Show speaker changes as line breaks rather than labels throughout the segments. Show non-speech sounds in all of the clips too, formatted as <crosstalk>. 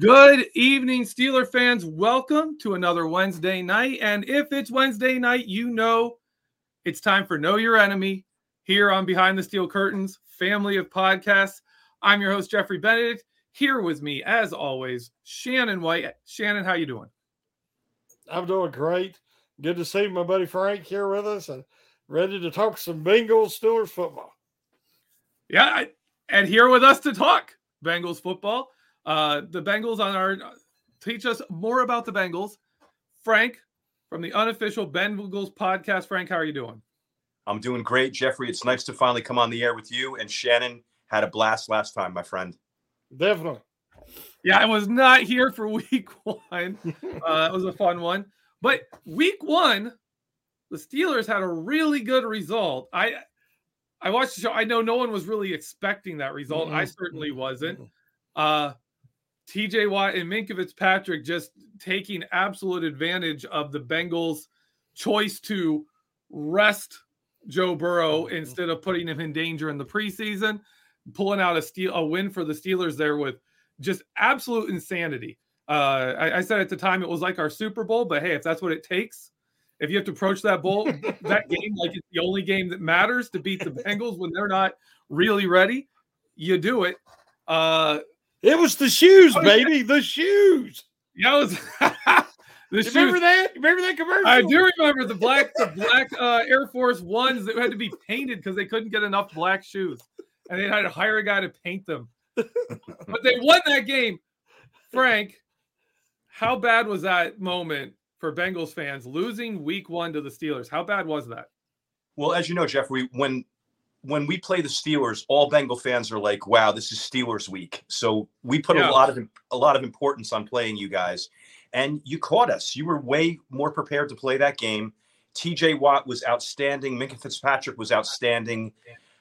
Good evening, Steeler fans. Welcome to another Wednesday night. And if it's Wednesday night, you know it's time for Know Your Enemy here on Behind the Steel Curtains, family of podcasts. I'm your host, Jeffrey Benedict. Here with me, as always, Shannon White. Shannon, how you doing?
I'm doing great. Good to see my buddy Frank here with us and ready to talk some Bengals Steelers football.
Yeah, and here with us to talk Bengals football. Uh, the Bengals on our teach us more about the Bengals. Frank from the unofficial Ben Bengals podcast. Frank, how are you doing?
I'm doing great, Jeffrey. It's nice to finally come on the air with you. And Shannon had a blast last time, my friend.
Definitely.
Yeah, I was not here for <laughs> week one. Uh, it was a fun one. But week one, the Steelers had a really good result. I I watched the show. I know no one was really expecting that result. Mm-hmm. I certainly wasn't. Uh, TJ Watt and Minkah Fitzpatrick just taking absolute advantage of the Bengals' choice to rest Joe Burrow mm-hmm. instead of putting him in danger in the preseason, pulling out a steal a win for the Steelers there with just absolute insanity. Uh, I, I, said at the time it was like our Super Bowl, but hey, if that's what it takes, if you have to approach that bowl <laughs> that game like it's the only game that matters to beat the Bengals when they're not really ready, you do it. Uh,
it was the shoes, oh, baby. Yeah. The shoes.
Yeah, it was. <laughs>
the shoes. Remember that? Remember that commercial?
I do remember the black, the black uh, Air Force ones that had to be painted because they couldn't get enough black shoes, and they had to hire a guy to paint them. but they won that game. Frank, how bad was that moment for Bengals fans losing Week One to the Steelers? How bad was that?
Well, as you know, Jeffrey, when when we play the Steelers, all Bengal fans are like, "Wow, this is Steelers week." So we put yeah. a lot of a lot of importance on playing you guys, and you caught us. You were way more prepared to play that game. T.J. Watt was outstanding. Minkah Fitzpatrick was outstanding.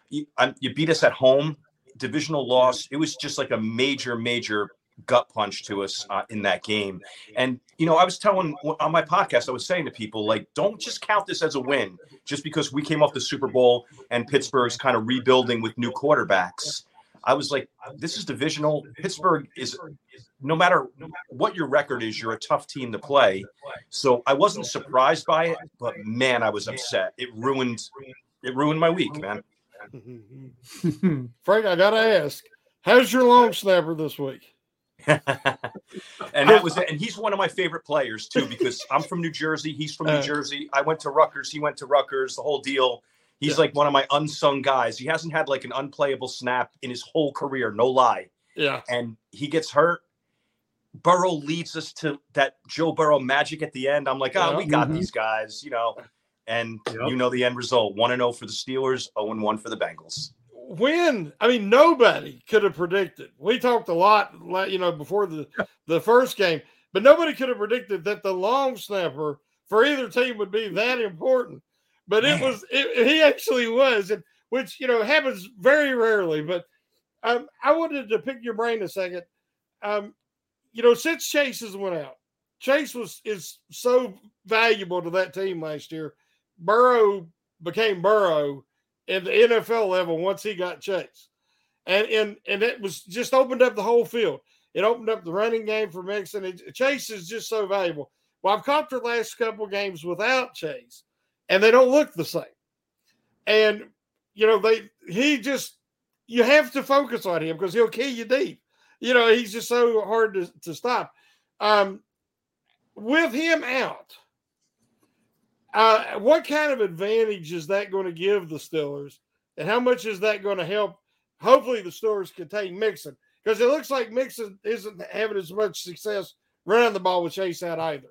You, um, you beat us at home. Divisional loss. It was just like a major, major gut punch to us uh, in that game. And you know, I was telling on my podcast, I was saying to people like, don't just count this as a win just because we came off the Super Bowl and Pittsburgh's kind of rebuilding with new quarterbacks. I was like, this is divisional. Pittsburgh is no matter what your record is, you're a tough team to play. So I wasn't surprised by it, but man, I was upset. It ruined it ruined my week, man. <laughs>
Frank, I gotta ask, how's your long snapper this week? <laughs>
and that was it. And he's one of my favorite players too, because I'm from New Jersey. He's from New uh. Jersey. I went to Rutgers. He went to Rutgers. The whole deal. He's yeah. like one of my unsung guys. He hasn't had like an unplayable snap in his whole career. No lie.
Yeah.
And he gets hurt. Burrow leads us to that Joe Burrow magic at the end. I'm like, oh, yeah. we got mm-hmm. these guys, you know. And yep. you know the end result: one and zero oh for the Steelers, zero oh and one for the Bengals
when I mean nobody could have predicted. We talked a lot, you know, before the the first game, but nobody could have predicted that the long snapper for either team would be that important. But it was it, he actually was, and which you know happens very rarely. But um, I wanted to pick your brain a second. Um, you know, since Chase has went out, Chase was is so valuable to that team last year. Burrow became Burrow in the NFL level once he got Chase. And and and it was just opened up the whole field. It opened up the running game for Mixon. It, Chase is just so valuable. Well, I've caught the last couple games without Chase, and they don't look the same. And you know, they he just you have to focus on him because he'll kill you deep. You know, he's just so hard to, to stop. Um, with him out, uh, what kind of advantage is that going to give the Steelers, and how much is that going to help? Hopefully, the Steelers contain Mixon because it looks like Mixon isn't having as much success running the ball with Chase out either.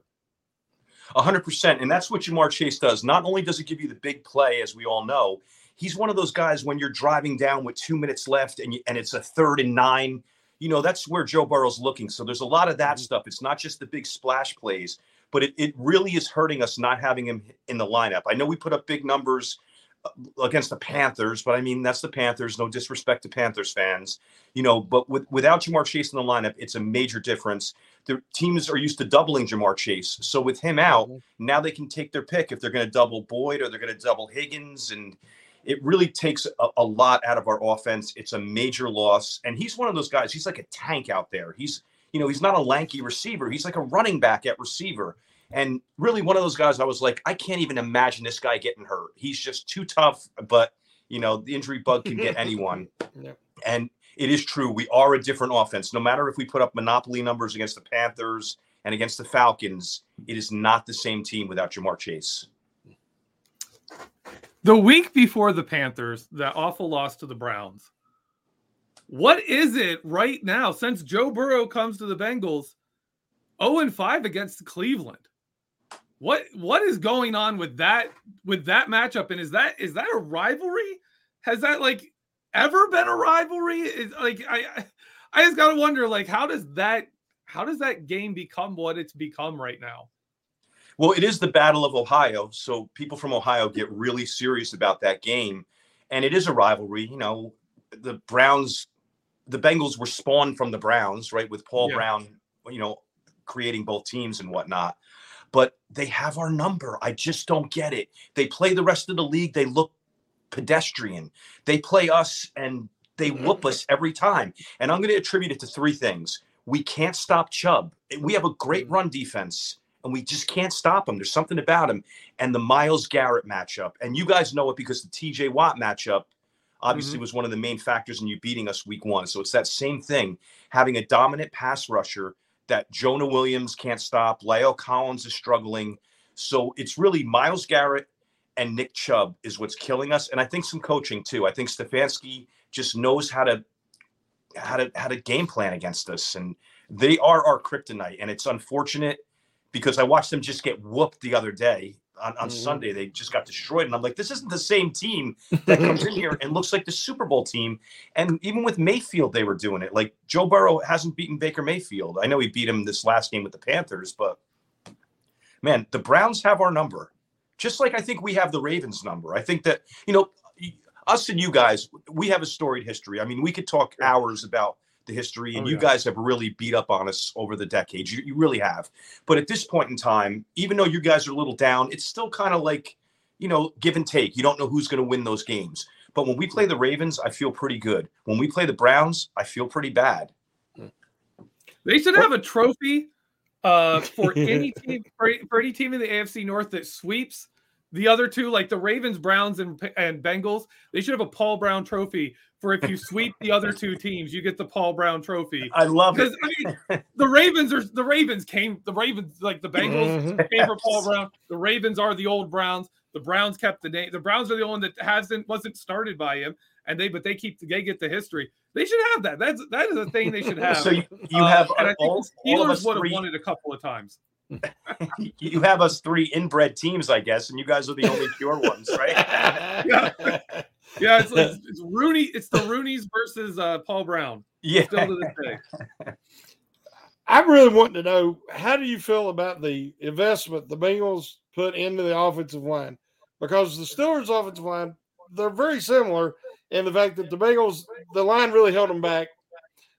100%. And that's what Ja'Marr Chase does. Not only does it give you the big play, as we all know, he's one of those guys when you're driving down with two minutes left and, you, and it's a third and nine, you know, that's where Joe Burrow's looking. So there's a lot of that mm-hmm. stuff. It's not just the big splash plays, but it, it really is hurting us not having him in the lineup. I know we put up big numbers uh, against the Panthers, but I mean that's the Panthers. No disrespect to Panthers fans, you know. But with, without Ja'Marr Chase in the lineup, it's a major difference. The teams are used to doubling Ja'Marr Chase, so with him out, mm-hmm. now they can take their pick if they're going to double Boyd or they're going to double Higgins, and it really takes a, a, lot out of our offense. It's a major loss, and he's one of those guys. He's like a tank out there. He's you know, he's not a lanky receiver. He's like a running back at receiver. And really one of those guys I was like, I can't even imagine this guy getting hurt. He's just too tough, but you know, the injury bug can get <laughs> anyone. yeah. And it is true. We are a different offense. No matter if we put up monopoly numbers against the Panthers and against the Falcons, it is not the same team without Ja'Marr Chase.
The week before the Panthers, that awful loss to the Browns. What is it right now since Joe Burrow comes to the Bengals? 0 and 5 against Cleveland. What what is going on with that with that matchup? And is that is that a rivalry? Has that like ever been a rivalry? Is like I I just gotta wonder like how does that how does that game become what it's become right now?
Well, it is the Battle of Ohio, so people from Ohio get really serious about that game, and it is a rivalry. You know, the Browns, the Bengals were spawned from the Browns, right? With Paul yeah. Brown, you know, creating both teams and whatnot but they have our number. I just don't get it. They play the rest of the league. They look pedestrian. They play us and they whoop us every time. And I'm going to attribute it to three things. We can't stop Chubb. We have a great mm. run defense and we just can't stop him. There's something about him. And the Myles Garrett matchup. And you guys know it because the TJ Watt matchup obviously mm-hmm. was one of the main factors in you beating us week one. So it's that same thing having a dominant pass rusher that Jonah Williams can't stop. La'el Collins is struggling. So it's really Myles Garrett and Nick Chubb is what's killing us. And I think some coaching too. I think Stefanski just knows how to how to how to game plan against us. And they are our kryptonite. And it's unfortunate because I watched them just get whooped the other day on, on mm-hmm. Sunday. They just got destroyed. And I'm like, this isn't the same team that comes in here <laughs> and looks like the Super Bowl team. And even with Mayfield, they were doing it. Like Joe Burrow hasn't beaten Baker Mayfield. I know he beat him this last game with the Panthers, but man, the Browns have our number. Just like I think we have the Ravens number. I think that, you know, us and you guys, we have a storied history. I mean, we could talk hours about the history, and oh, you yeah. guys have really beat up on us over the decades. You, you really have. But at this point in time, even though you guys are a little down, it's still kind of like, you know, give and take. You don't know who's going to win those games. But when we play the Ravens, I feel pretty good. When we play the Browns, I feel pretty bad.
They should have a trophy uh, for <laughs> any team for, for any team in the AFC North that sweeps the other two, like the Ravens, Browns, and and Bengals, they should have a Paul Brown Trophy for if you sweep the other two teams, you get the Paul Brown Trophy.
I love
it. I mean, the Ravens are the Ravens came. The Ravens, like the Bengals, mm-hmm. came for Paul Brown. The Ravens are the old Browns. The Browns kept the name. The Browns are the one that hasn't wasn't started by him, and they but they keep they get the history. They should have that. That's that is a thing they should <laughs> have.
so you, you have,
uh, and I think all, the Steelers would have won it a couple of times. <laughs>
you have us three inbred teams, I guess, and you guys are the only pure ones, right? <laughs>
yeah, yeah. It's, like, it's Rooney. It's the Rooneys versus uh, Paul Brown.
Yeah.
Still to this day. <laughs>
I really want to know how do you feel about the investment the Bengals put into the offensive line? Because the Steelers' offensive line, they're very similar in the fact that the Bengals, the line really held them back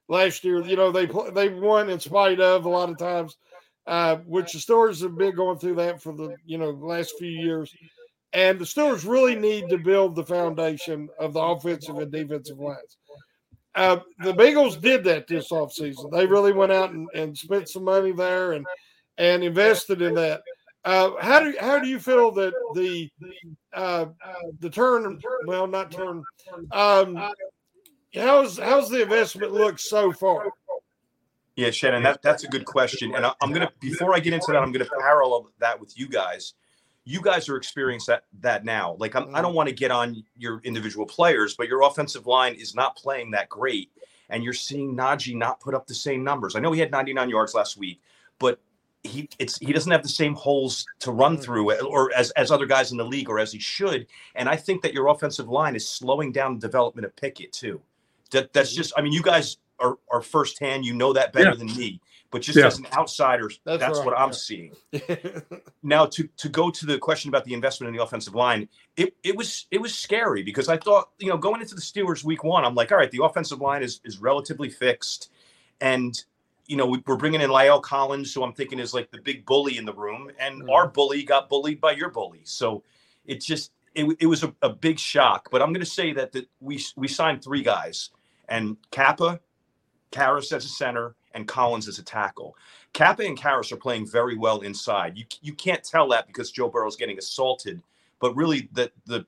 last year. You know, they they won in spite of a lot of times uh, which the Steelers have been going through that for the you know last few years. And the Steelers really need to build the foundation of the offensive and defensive lines. Uh, the Bengals did that this offseason. They really went out and, and spent some money there and and invested in that. Uh, how do how do you feel that the uh, the turn? Well, not turn. Um, how's how's the investment look so far?
Yeah, Shannon, that, that's a good question. And I, am gonna before I get into that, I'm gonna parallel that with you guys. You guys are experiencing that that now. Like I'm, I do not want to get on your individual players, but your offensive line is not playing that great, and you're seeing Najee not put up the same numbers. I know he had 99 yards last week, but he it's he doesn't have the same holes to run mm. through or as as other guys in the league or as he should. And I think that your offensive line is slowing down the development of Pickett too. That that's mm-hmm. just I mean you guys are, are firsthand. You know that better yeah. than me. But just yeah. as an outsider, that's, that's what I'm seeing. <laughs> now, to to go to the question about the investment in the offensive line, it, it was it was scary because I thought you know going into the Steelers week one, I'm like, all right, the offensive line is is relatively fixed, and you know we're bringing in La'el Collins, who I'm thinking is like the big bully in the room, and mm. our bully got bullied by your bully, so it just it, it was a, a big shock. But I'm going to say that that we we signed three guys, and Cappa Karras as a center, and Collins as a tackle. Cappa and Karras are playing very well inside. You you can't tell that because Joe Burrow's getting assaulted, but really the the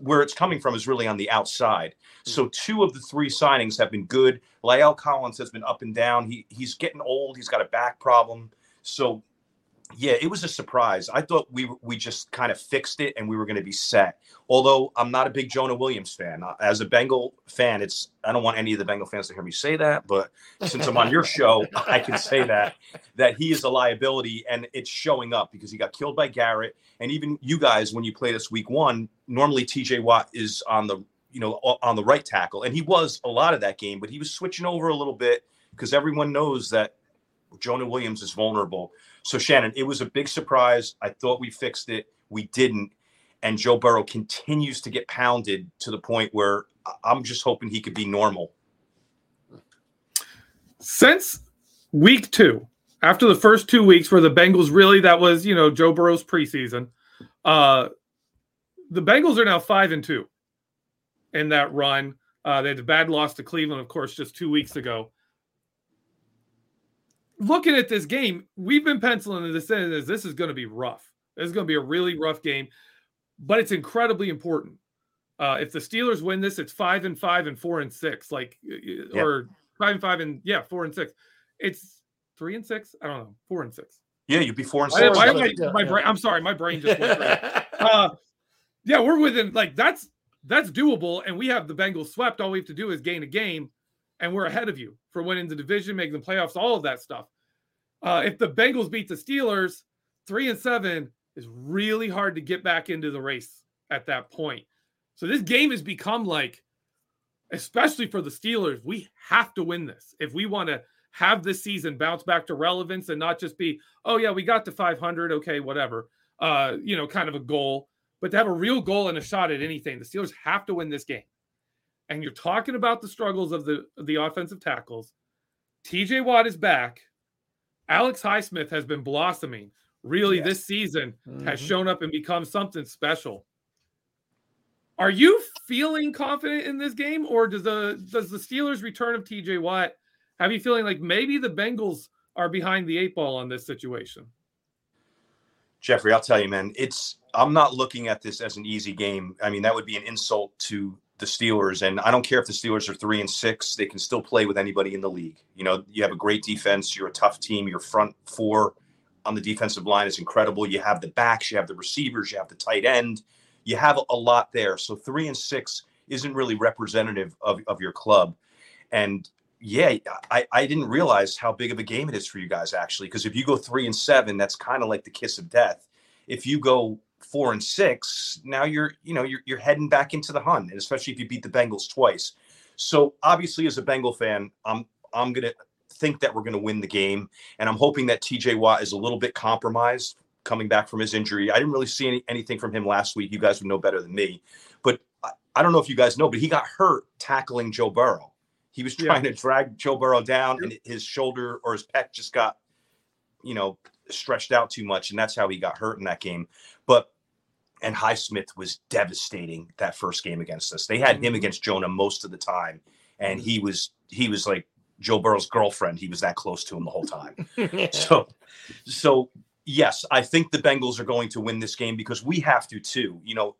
where it's coming from is really on the outside. So mm. two of the three signings have been good. La'el Collins has been up and down. He he's getting old. He's got a back problem. So yeah, it was a surprise. I thought we we just kind of fixed it and we were going to be set. Although I'm not a big Jonah Williams fan. As a Bengal fan, it's I don't want any of the Bengal fans to hear me say that, but since I'm on your show, <laughs> I can say that that he is a liability and it's showing up because he got killed by Garrett and even you guys when you play this week 1, normally TJ Watt is on the you know on the right tackle and he was a lot of that game, but he was switching over a little bit because everyone knows that Jonah Williams is vulnerable. So Shannon, it was a big surprise. I thought we fixed it. We didn't. And Joe Burrow continues to get pounded to the point where I'm just hoping he could be normal.
Since week two, after the first two weeks where the Bengals really that was, you know, Joe Burrow's preseason, uh the Bengals are now five and two in that run. Uh, they had a bad loss to Cleveland, of course, just two weeks ago looking at this game, we've been penciling this in as this is going to be rough. This is going to be a really rough game, but it's incredibly important. Uh, if the Steelers win this, it's five and five and four and six, like yeah. or five and five and yeah, four and six. It's three and six. I don't know, four and six.
Yeah, you'd be four and six.
Why, why yeah, my yeah. brain, I'm sorry, my brain just went. <laughs> uh, yeah, we're within like that's that's doable, and we have the Bengals swept. All we have to do is gain a game, and we're ahead of you for winning the division, making the playoffs, all of that stuff. Uh, if the Bengals beat the Steelers, three and seven is really hard to get back into the race at that point. So this game has become like, especially for the Steelers, we have to win this if we want to have this season bounce back to relevance and not just be, oh yeah, we got to 500, okay, whatever, uh, you know, kind of a goal, but to have a real goal and a shot at anything. The Steelers have to win this game. And you're talking about the struggles of the of the offensive tackles. TJ Watt is back. Alex Highsmith has been blossoming really yes. this season, mm-hmm. has shown up and become something special. Are you feeling confident in this game, or does the does the Steelers' return of TJ Watt have you feeling like maybe the Bengals are behind the eight ball on this situation?
Jeffrey, I'll tell you, man, it's I'm not looking at this as an easy game. I mean, that would be an insult to the Steelers, and I don't care if the Steelers are three and six; they can still play with anybody in the league. You know, you have a great defense. You're a tough team. Your front four on the defensive line is incredible. You have the backs, you have the receivers, you have the tight end. You have a lot there. So three and six isn't really representative of, of your club. And yeah, I, I didn't realize how big of a game it is for you guys actually. Because if you go three and seven, that's kind of like the kiss of death. If you go four and six, now you're you know you're you're heading back into the hunt, and especially if you beat the Bengals twice. So obviously, as a Bengal fan, I'm I'm gonna think that we're gonna win the game, and I'm hoping that T.J. Watt is a little bit compromised coming back from his injury. I didn't really see any, anything from him last week. You guys would know better than me, but I, I don't know if you guys know, but he got hurt tackling Joe Burrow. He was trying yeah. to drag Joe Burrow down, and his shoulder or his pec just got, you know, stretched out too much, and that's how he got hurt in that game. And Highsmith was devastating that first game against us. They had him mm-hmm. against Jonah most of the time, and he was he was like Joe Burrow's girlfriend. He was that close to him the whole time. <laughs> so, so yes, I think the Bengals are going to win this game because we have to too. You know,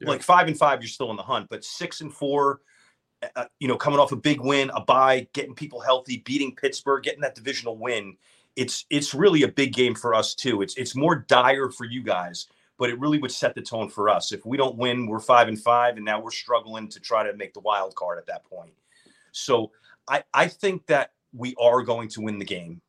yeah. like five and five, you're still in the hunt, but six and four. Uh, uh, you know, coming off a big win, a bye, getting people healthy, beating Pittsburgh, getting that divisional win. It's it's really a big game for us too. It's it's more dire for you guys but it really would set the tone for us. If we don't win, we're five and five, and now we're struggling to try to make the wild card at that point. So I, I think that we are going to win the game.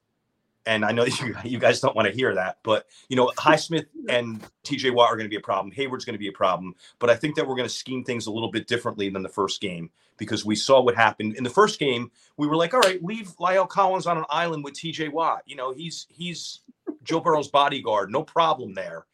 And I know <laughs> you, you guys don't want to hear that, but you know, Highsmith <laughs> and TJ Watt are going to be a problem. Heyward's going to be a problem. But I think that we're going to scheme things a little bit differently than the first game because we saw what happened in the first game. We were like, all right, leave La'el Collins on an island with TJ Watt. You know, he's he's Joe Burrow's bodyguard, no problem there.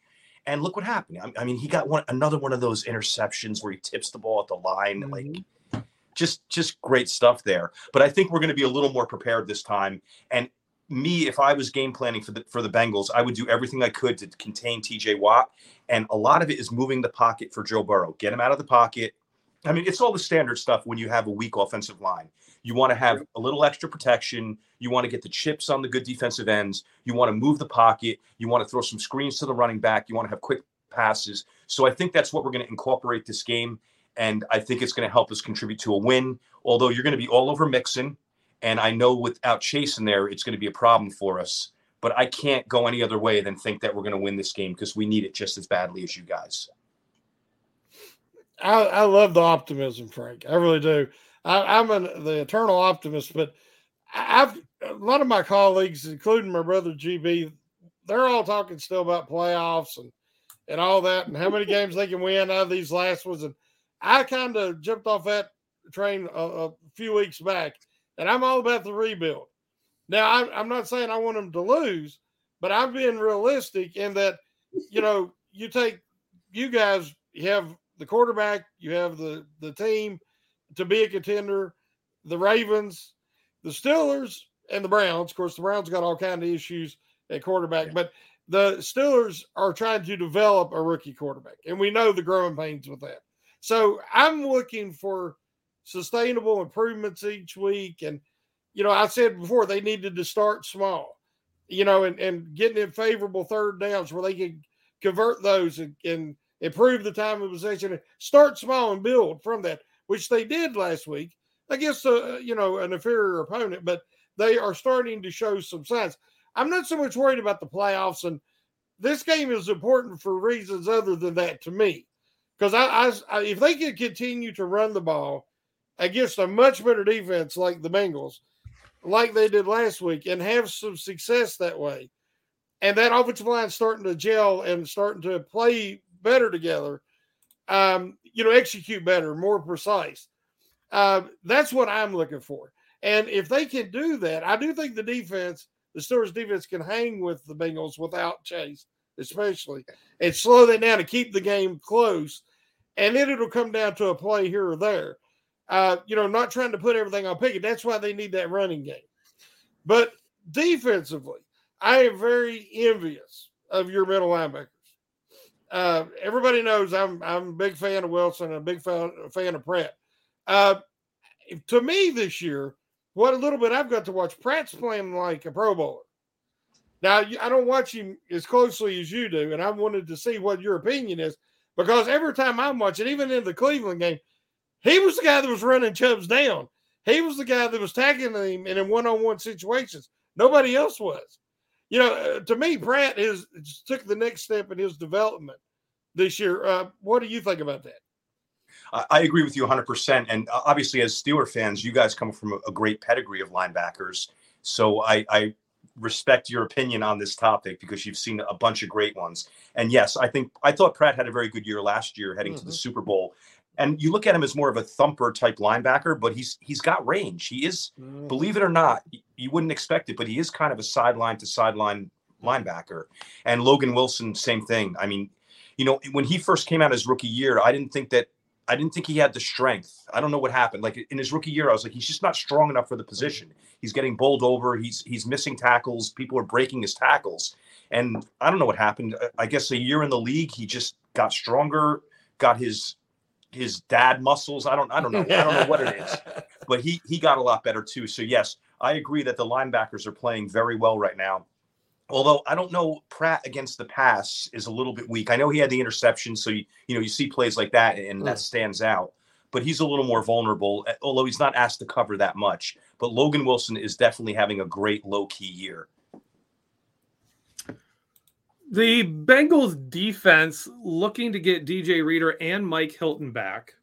And look what happened. I, I mean, he got one another one of those interceptions where he tips the ball at the line, mm-hmm. like just just great stuff there. But I think we're going to be a little more prepared this time. And me, if I was game planning for the for the Bengals, I would do everything I could to contain TJ Watt. And a lot of it is moving the pocket for Joe Burrow. Get him out of the pocket, I mean, it's all the standard stuff when you have a weak offensive line. You want to have a little extra protection. You want to get the chips on the good defensive ends. You want to move the pocket. You want to throw some screens to the running back. You want to have quick passes. So I think that's what we're going to incorporate this game. And I think it's going to help us contribute to a win. Although you're going to be all over Mixon. And I know without Chase in there, it's going to be a problem for us. But I can't go any other way than think that we're going to win this game because we need it just as badly as you guys.
I, I love the optimism, Frank. I really do. I, am an, the eternal optimist, but I've a lot of my colleagues, including my brother GB, they're all talking still about playoffs and and all that, and how many games they can win out of these last ones. And I kind of jumped off that train a, a, few weeks back, and I'm all about the rebuild. Now, I, I'm not saying I want them to lose, but I'm being realistic in that, you know, you take you guys you have the quarterback, you have the the team to be a contender, the Ravens, the Steelers, and the Browns. Of course, the Browns got all kind of issues at quarterback, but the Steelers are trying to develop a rookie quarterback, and we know the growing pains with that. So I'm looking for sustainable improvements each week. And, you know, I said before they needed to start small, you know, and, and getting in favorable third downs where they can convert those and, and improve the time of possession, start small and build from that, which they did last week against a you know an inferior opponent, but they are starting to show some signs. I'm not so much worried about the playoffs, and this game is important for reasons other than that to me, because I, I, if they can continue to run the ball against a much better defense like the Bengals, like they did last week, and have some success that way, and that offensive line starting to gel and starting to play better together, um, you know, execute better, more precise. Uh, that's what I'm looking for. And if they can do that, I do think the defense, the Steelers defense, can hang with the Bengals without Chase, especially, and slow that down to keep the game close. And then it'll come down to a play here or there. Uh, you know, not trying to put everything on Pickett. That's why they need that running game. But defensively, I am very envious of your middle linebacker uh, everybody knows I'm I'm a big fan of Wilson a big fan, fan of Pratt. Uh, to me, this year, what a little bit I've got to watch, Pratt's playing like a Pro Bowler. Now, I don't watch him as closely as you do, and I wanted to see what your opinion is because every time I'm watching, even in the Cleveland game, he was the guy that was running Chubbs down. He was the guy that was tagging him in one-on-one situations. Nobody else was. You know, uh, to me, Pratt is took the next step in his development this year. Uh, what do you think about that?
I agree with you 100%. And uh, obviously, as Steeler fans, you guys come from a great pedigree of linebackers. So I, I respect your opinion on this topic because you've seen a bunch of great ones. And yes, I think I thought Pratt had a very good year last year heading mm-hmm. to the mm-hmm. Super Bowl. And you look at him as more of a thumper type linebacker, but he's he's got range. He is, mm-hmm. believe it or not, you wouldn't expect it, but he is kind of a sideline to sideline linebacker. And Logan Wilson, same thing. I mean, you know, when he first came out his rookie year, I didn't think that I didn't think he had the strength. I don't know what happened. Like in his rookie year, I was like, he's just not strong enough for the position. He's getting bowled over. He's he's missing tackles. People are breaking his tackles, and I don't know what happened. I guess a year in the league, he just got stronger, got his his dad muscles. I don't I don't know. I don't know what it is, <laughs> but he he got a lot better too. So yes, I agree that the linebackers are playing very well right now. Although I don't know, Pratt against the pass is a little bit weak. I know he had the interception, so you, you know you see plays like that, and mm. that stands out. But he's a little more vulnerable, eh, although he's not asked to cover that much. But Logan Wilson is definitely having a great low key year.
The Bengals defense looking to get DJ Reader and Mike Hilton back.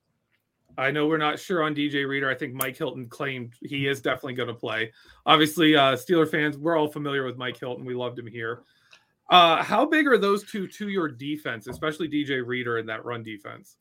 I know we're not sure on DJ Reader. I think Mike Hilton claimed he is definitely going to play. Obviously, uh, Steeler fans, we're all familiar with Mike Hilton. We loved him here. Uh, how big are those two to your defense, especially DJ Reader in that run defense?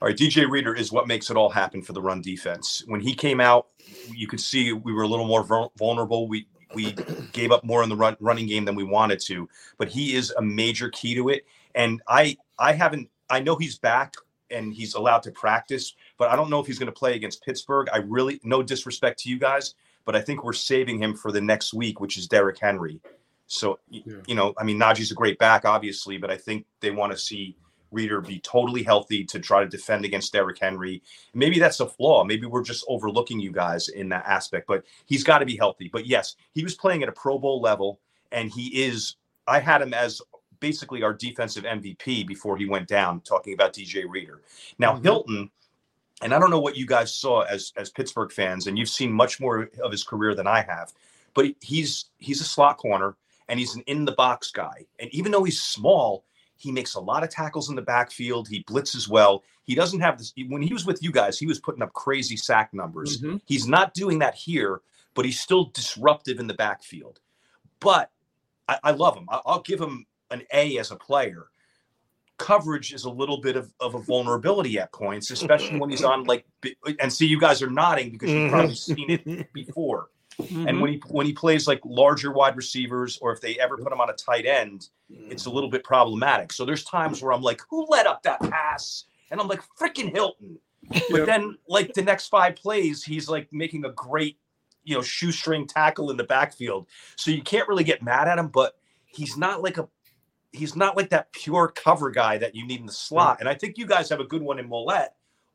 All right, DJ Reader is what makes it all happen for the run defense. When he came out, you could see we were a little more vulnerable. We we gave up more in the run, running game than we wanted to, but he is a major key to it. And I I haven't I know he's back and he's allowed to practice, but I don't know if he's going to play against Pittsburgh. I really, no disrespect to you guys, but I think we're saving him for the next week, which is Derrick Henry. So, yeah. you know, I mean, Najee's a great back, obviously, but I think they want to see Reader be totally healthy to try to defend against Derrick Henry. Maybe that's a flaw. Maybe we're just overlooking you guys in that aspect, but he's got to be healthy. But yes, he was playing at a Pro Bowl level, and he is. I had him as basically our defensive MVP before he went down, talking about DJ Reader. Now, mm-hmm. Hilton, and I don't know what you guys saw as as Pittsburgh fans, and you've seen much more of his career than I have, but he's he's a slot corner and he's an in the box guy. And even though he's small, he makes a lot of tackles in the backfield. He blitzes well. He doesn't have this. When he was with you guys, he was putting up crazy sack numbers. Mm-hmm. He's not doing that here, but he's still disruptive in the backfield. But I, I love him. I, I'll give him an A as a player. Coverage is a little bit of, of a <laughs> vulnerability at points, especially when he's on like and see you guys are nodding because you've probably seen it <laughs> before. Mm-hmm. And when he when he plays like larger wide receivers, or if they ever put him on a tight end, it's a little bit problematic. So there's times where I'm like, who let up that pass? And I'm like, freaking Hilton. But then, like the next five plays, he's like making a great, you know, shoestring tackle in the backfield. So you can't really get mad at him, but he's not like a he's not like that pure cover guy that you need in the slot. And I think you guys have a good one in Maulet,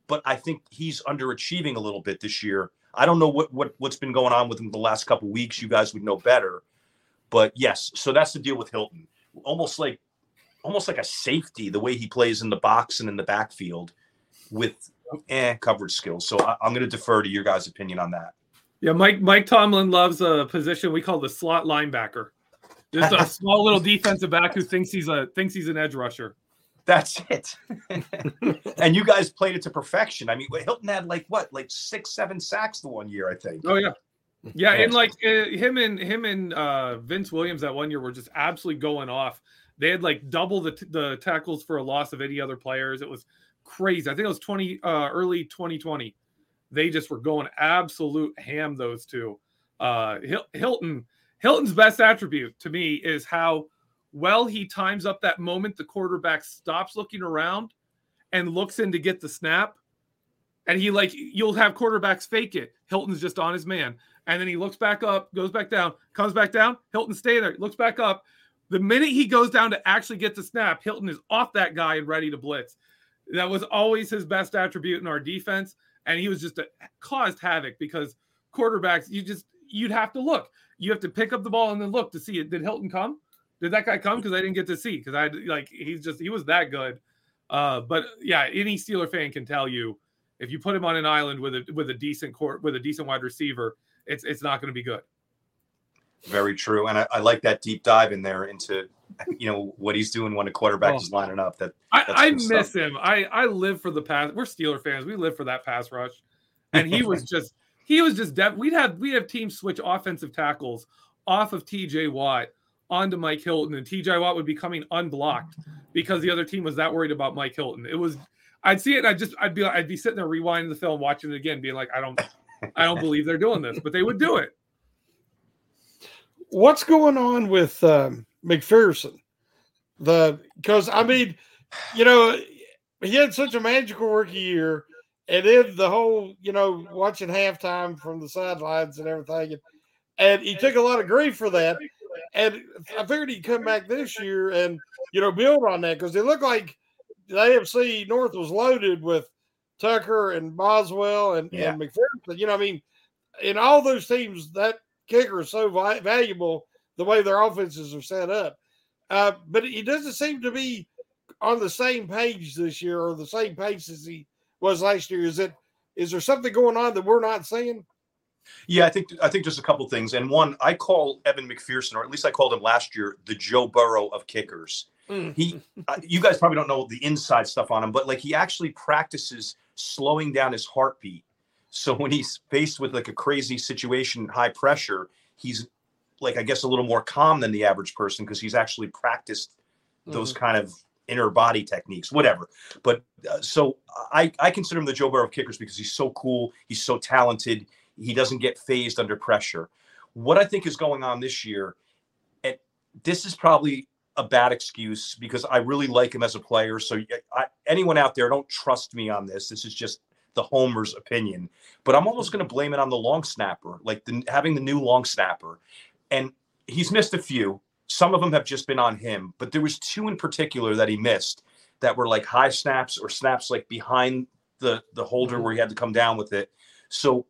but I think he's underachieving a little bit this year. I don't know what what what's been going on with him the last couple weeks. You guys would know better. But yes, so that's the deal with Hilton. Almost like almost like a safety, the way he plays in the box and in the backfield with eh, coverage skills. So I, I'm going to defer to your guys' opinion on that.
Yeah, Mike Mike Tomlin loves a position we call the slot linebacker. Just a <laughs> small little defensive back who thinks he's a thinks he's an edge rusher.
That's it. <laughs> and you guys played it to perfection. I mean, Hilton had like what, like six, seven sacks the one year, I think.
Oh yeah, yeah, and like uh, him and him and uh, Vince Williams that one year were just absolutely going off. They had like double the t- the tackles for a loss of any other players. It was crazy. I think it was twenty uh, early 2020. They just were going absolute ham. Those two. Uh, Hilton Hilton's best attribute to me is how well he times up that moment the quarterback stops looking around and looks in to get the snap. And he like you'll have quarterbacks fake it. Hilton's just on his man. And then he looks back up, goes back down, comes back down. Hilton stay there, looks back up. The minute he goes down to actually get the snap, Hilton is off that guy and ready to blitz. That was always his best attribute in our defense. And he was just a, caused havoc because quarterbacks, you just you'd have to look. You have to pick up the ball and then look to see it. Did Hilton come? Did that guy come? Because I didn't get to see. Because I like he's just he was that good. Uh, but yeah, any Steeler fan can tell you if you put him on an island with a with a decent court with a decent wide receiver, it's it's not going to be good.
Very true, and I, I, like that deep dive in there into you know what he's doing when a quarterback oh. is lining up. That
I, I miss stuff. him. I I live for the pass. We're Steeler fans. We live for that pass rush, and he <laughs> was just he was just dead. We'd have we'd have teams switch offensive tackles off of TJ Watt onto Mike Hilton, and TJ Watt would be coming unblocked because the other team was that worried about Mike Hilton. It was I'd see it, I'd just I'd be I'd be sitting there rewinding the film, watching it again, being like, I don't I don't believe they're doing this, but they would do it.
What's going on with um, McPherson? The because I mean, you know, he had such a magical rookie year and then the whole, you know, watching halftime from the sidelines and everything. And, and he took a lot of grief for that. And I figured he'd come back this year and, you know, build on that because it looked like the AFC North was loaded with Tucker and Boswell and, yeah. and McPherson. You know, I mean, in all those teams, that kicker is so vi- valuable the way their offenses are set up. Uh, but he doesn't seem to be on the same page this year or the same pace as he was last year. Is it is there something going on that we're not seeing?
Yeah, I think I think just a couple things. And one, I call Evan McPherson, or at least I called him last year, the Joe Burrow of kickers. Mm. He, uh, you guys probably don't know the inside stuff on him, but like he actually practices slowing down his heartbeat. So when he's faced with like a crazy situation, high pressure, he's like I guess a little more calm than the average person because he's actually practiced those mm. kind of inner body techniques, whatever. But uh, so I, I consider him the Joe Burrow of kickers because he's so cool. He's so talented. He doesn't get phased under pressure. What I think is going on this year, and this is probably a bad excuse because I really like him as a player. So I, anyone out there, don't trust me on this. This is just the homer's opinion. But I'm almost going to blame it on the long snapper, like the, having the new long snapper. And he's missed a few some of them have just been on him, but there was two in particular that he missed that were like high snaps or snaps like behind the the holder
Mhm.
where he had to come down with it. So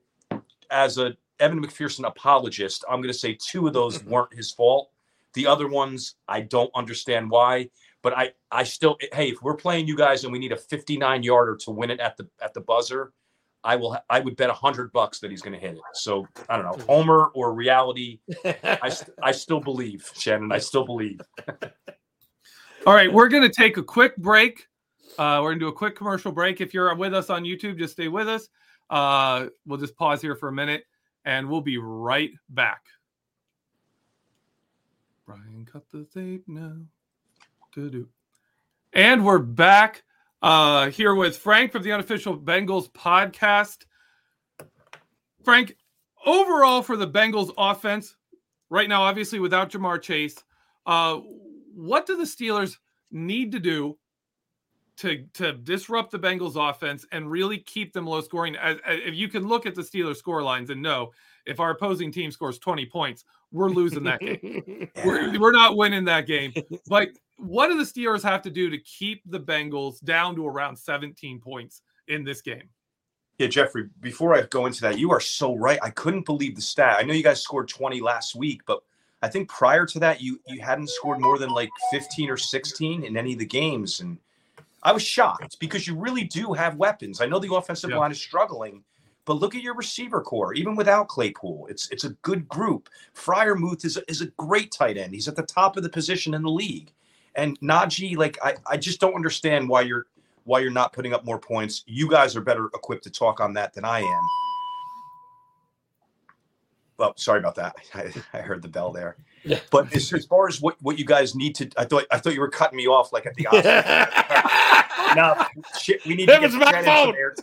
as a Evan McPherson apologist, I'm going to say two of those weren't his fault. The other ones, I don't understand why, but I I still hey, if we're playing you guys and we need a 59 yarder to win it at the at the buzzer, I will I would bet a hundred bucks that he's going to hit it. So I don't know, Homer or reality. <laughs> I st- I still believe Shannon. I still believe.
All right, we're going to take a quick break. Uh, we're going to do a quick commercial break. If you're with us on YouTube, just stay with us. Uh, we'll just pause here for a minute and we'll be right back. Brian, cut the tape now. Do-do. And we're back uh, here with Frank from the Unofficial Bengals podcast. Frank, overall for the Bengals offense, right now, obviously without Ja'Marr Chase, uh, what do the Steelers need to do to to disrupt the Bengals offense and really keep them low scoring? As, as- if you can look at the Steelers score lines and know if our opposing team scores 20 points, we're losing that game. <laughs> We're, we're not winning that game. But what do the Steelers have to do to keep the Bengals down to around 17 points in this game?
Yeah, Jeffrey, before I go into that, you are so right. I couldn't believe the stat. I know you guys scored 20 last week, but I think prior to that, you you hadn't scored more than like 15 or 16 in any of the games. And I was shocked because you really do have weapons. I know the offensive
Yeah.
line is struggling, but look at your receiver core, even without Claypool. It's it's a good group. Freiermuth is a, is a great tight end. He's at the top of the position in the league. And Najee, like I, I just don't understand why you're why you're not putting up more points. You guys are better equipped to talk on that than I am. Well, sorry about that. <laughs> I, I heard the bell there.
Yeah.
But as, as far as what, what you guys need to, I thought I thought you were cutting me off like at the Oscars. <laughs> no, <laughs> shit, we need
That
to
was
get
my
some air-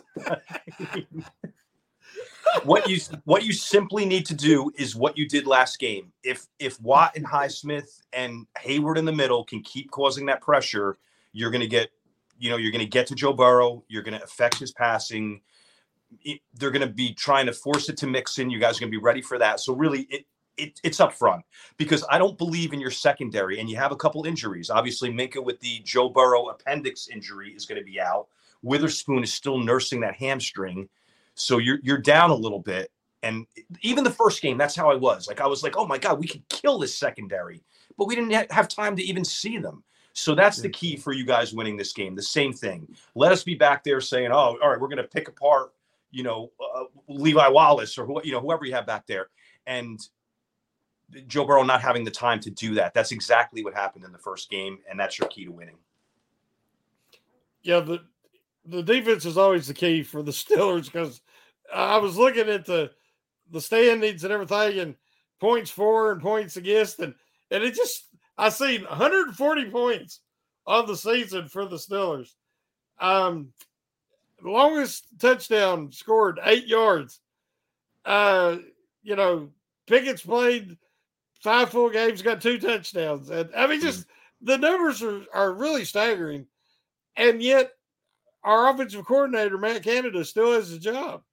what you what you simply need to do is what you did last game. If if Watt and Highsmith and Heyward in the middle can keep causing that pressure, you're going to get you know you're going to get to Joe Burrow. You're going to affect his passing. They're going to be trying to force it to Mixon. You guys are going to be ready for that. So really, it. It, it's up front because I don't believe in your secondary, and you have a couple injuries. Obviously, Minkah with the Joe Burrow appendix injury is going to be out. Witherspoon is still nursing that hamstring. So you're you're down a little bit. And even the first game, that's how I was. Like I was like, oh my god, we could kill this secondary, but we didn't ha- have time to even see them. So that's the key for you guys winning this game. The same thing. Let us be back there saying, oh, all right, we're going to pick apart, you know, uh, Levi Wallace or who, you know, whoever you have back there, and Joe Burrow not having the time to do that. That's exactly what happened in the first game, and that's your key to winning.
yeah, the the defense is always the key for the <laughs> Steelers because I was looking at the the standings and everything and points for and points against and and it just I seen 140 points on the season for the Steelers. Um, longest touchdown scored eight yards. Uh, you know, Pickett's played five full games, got two touchdowns, and I mean, just the numbers are are really staggering, and yet our offensive coordinator Matt Canada still has a job,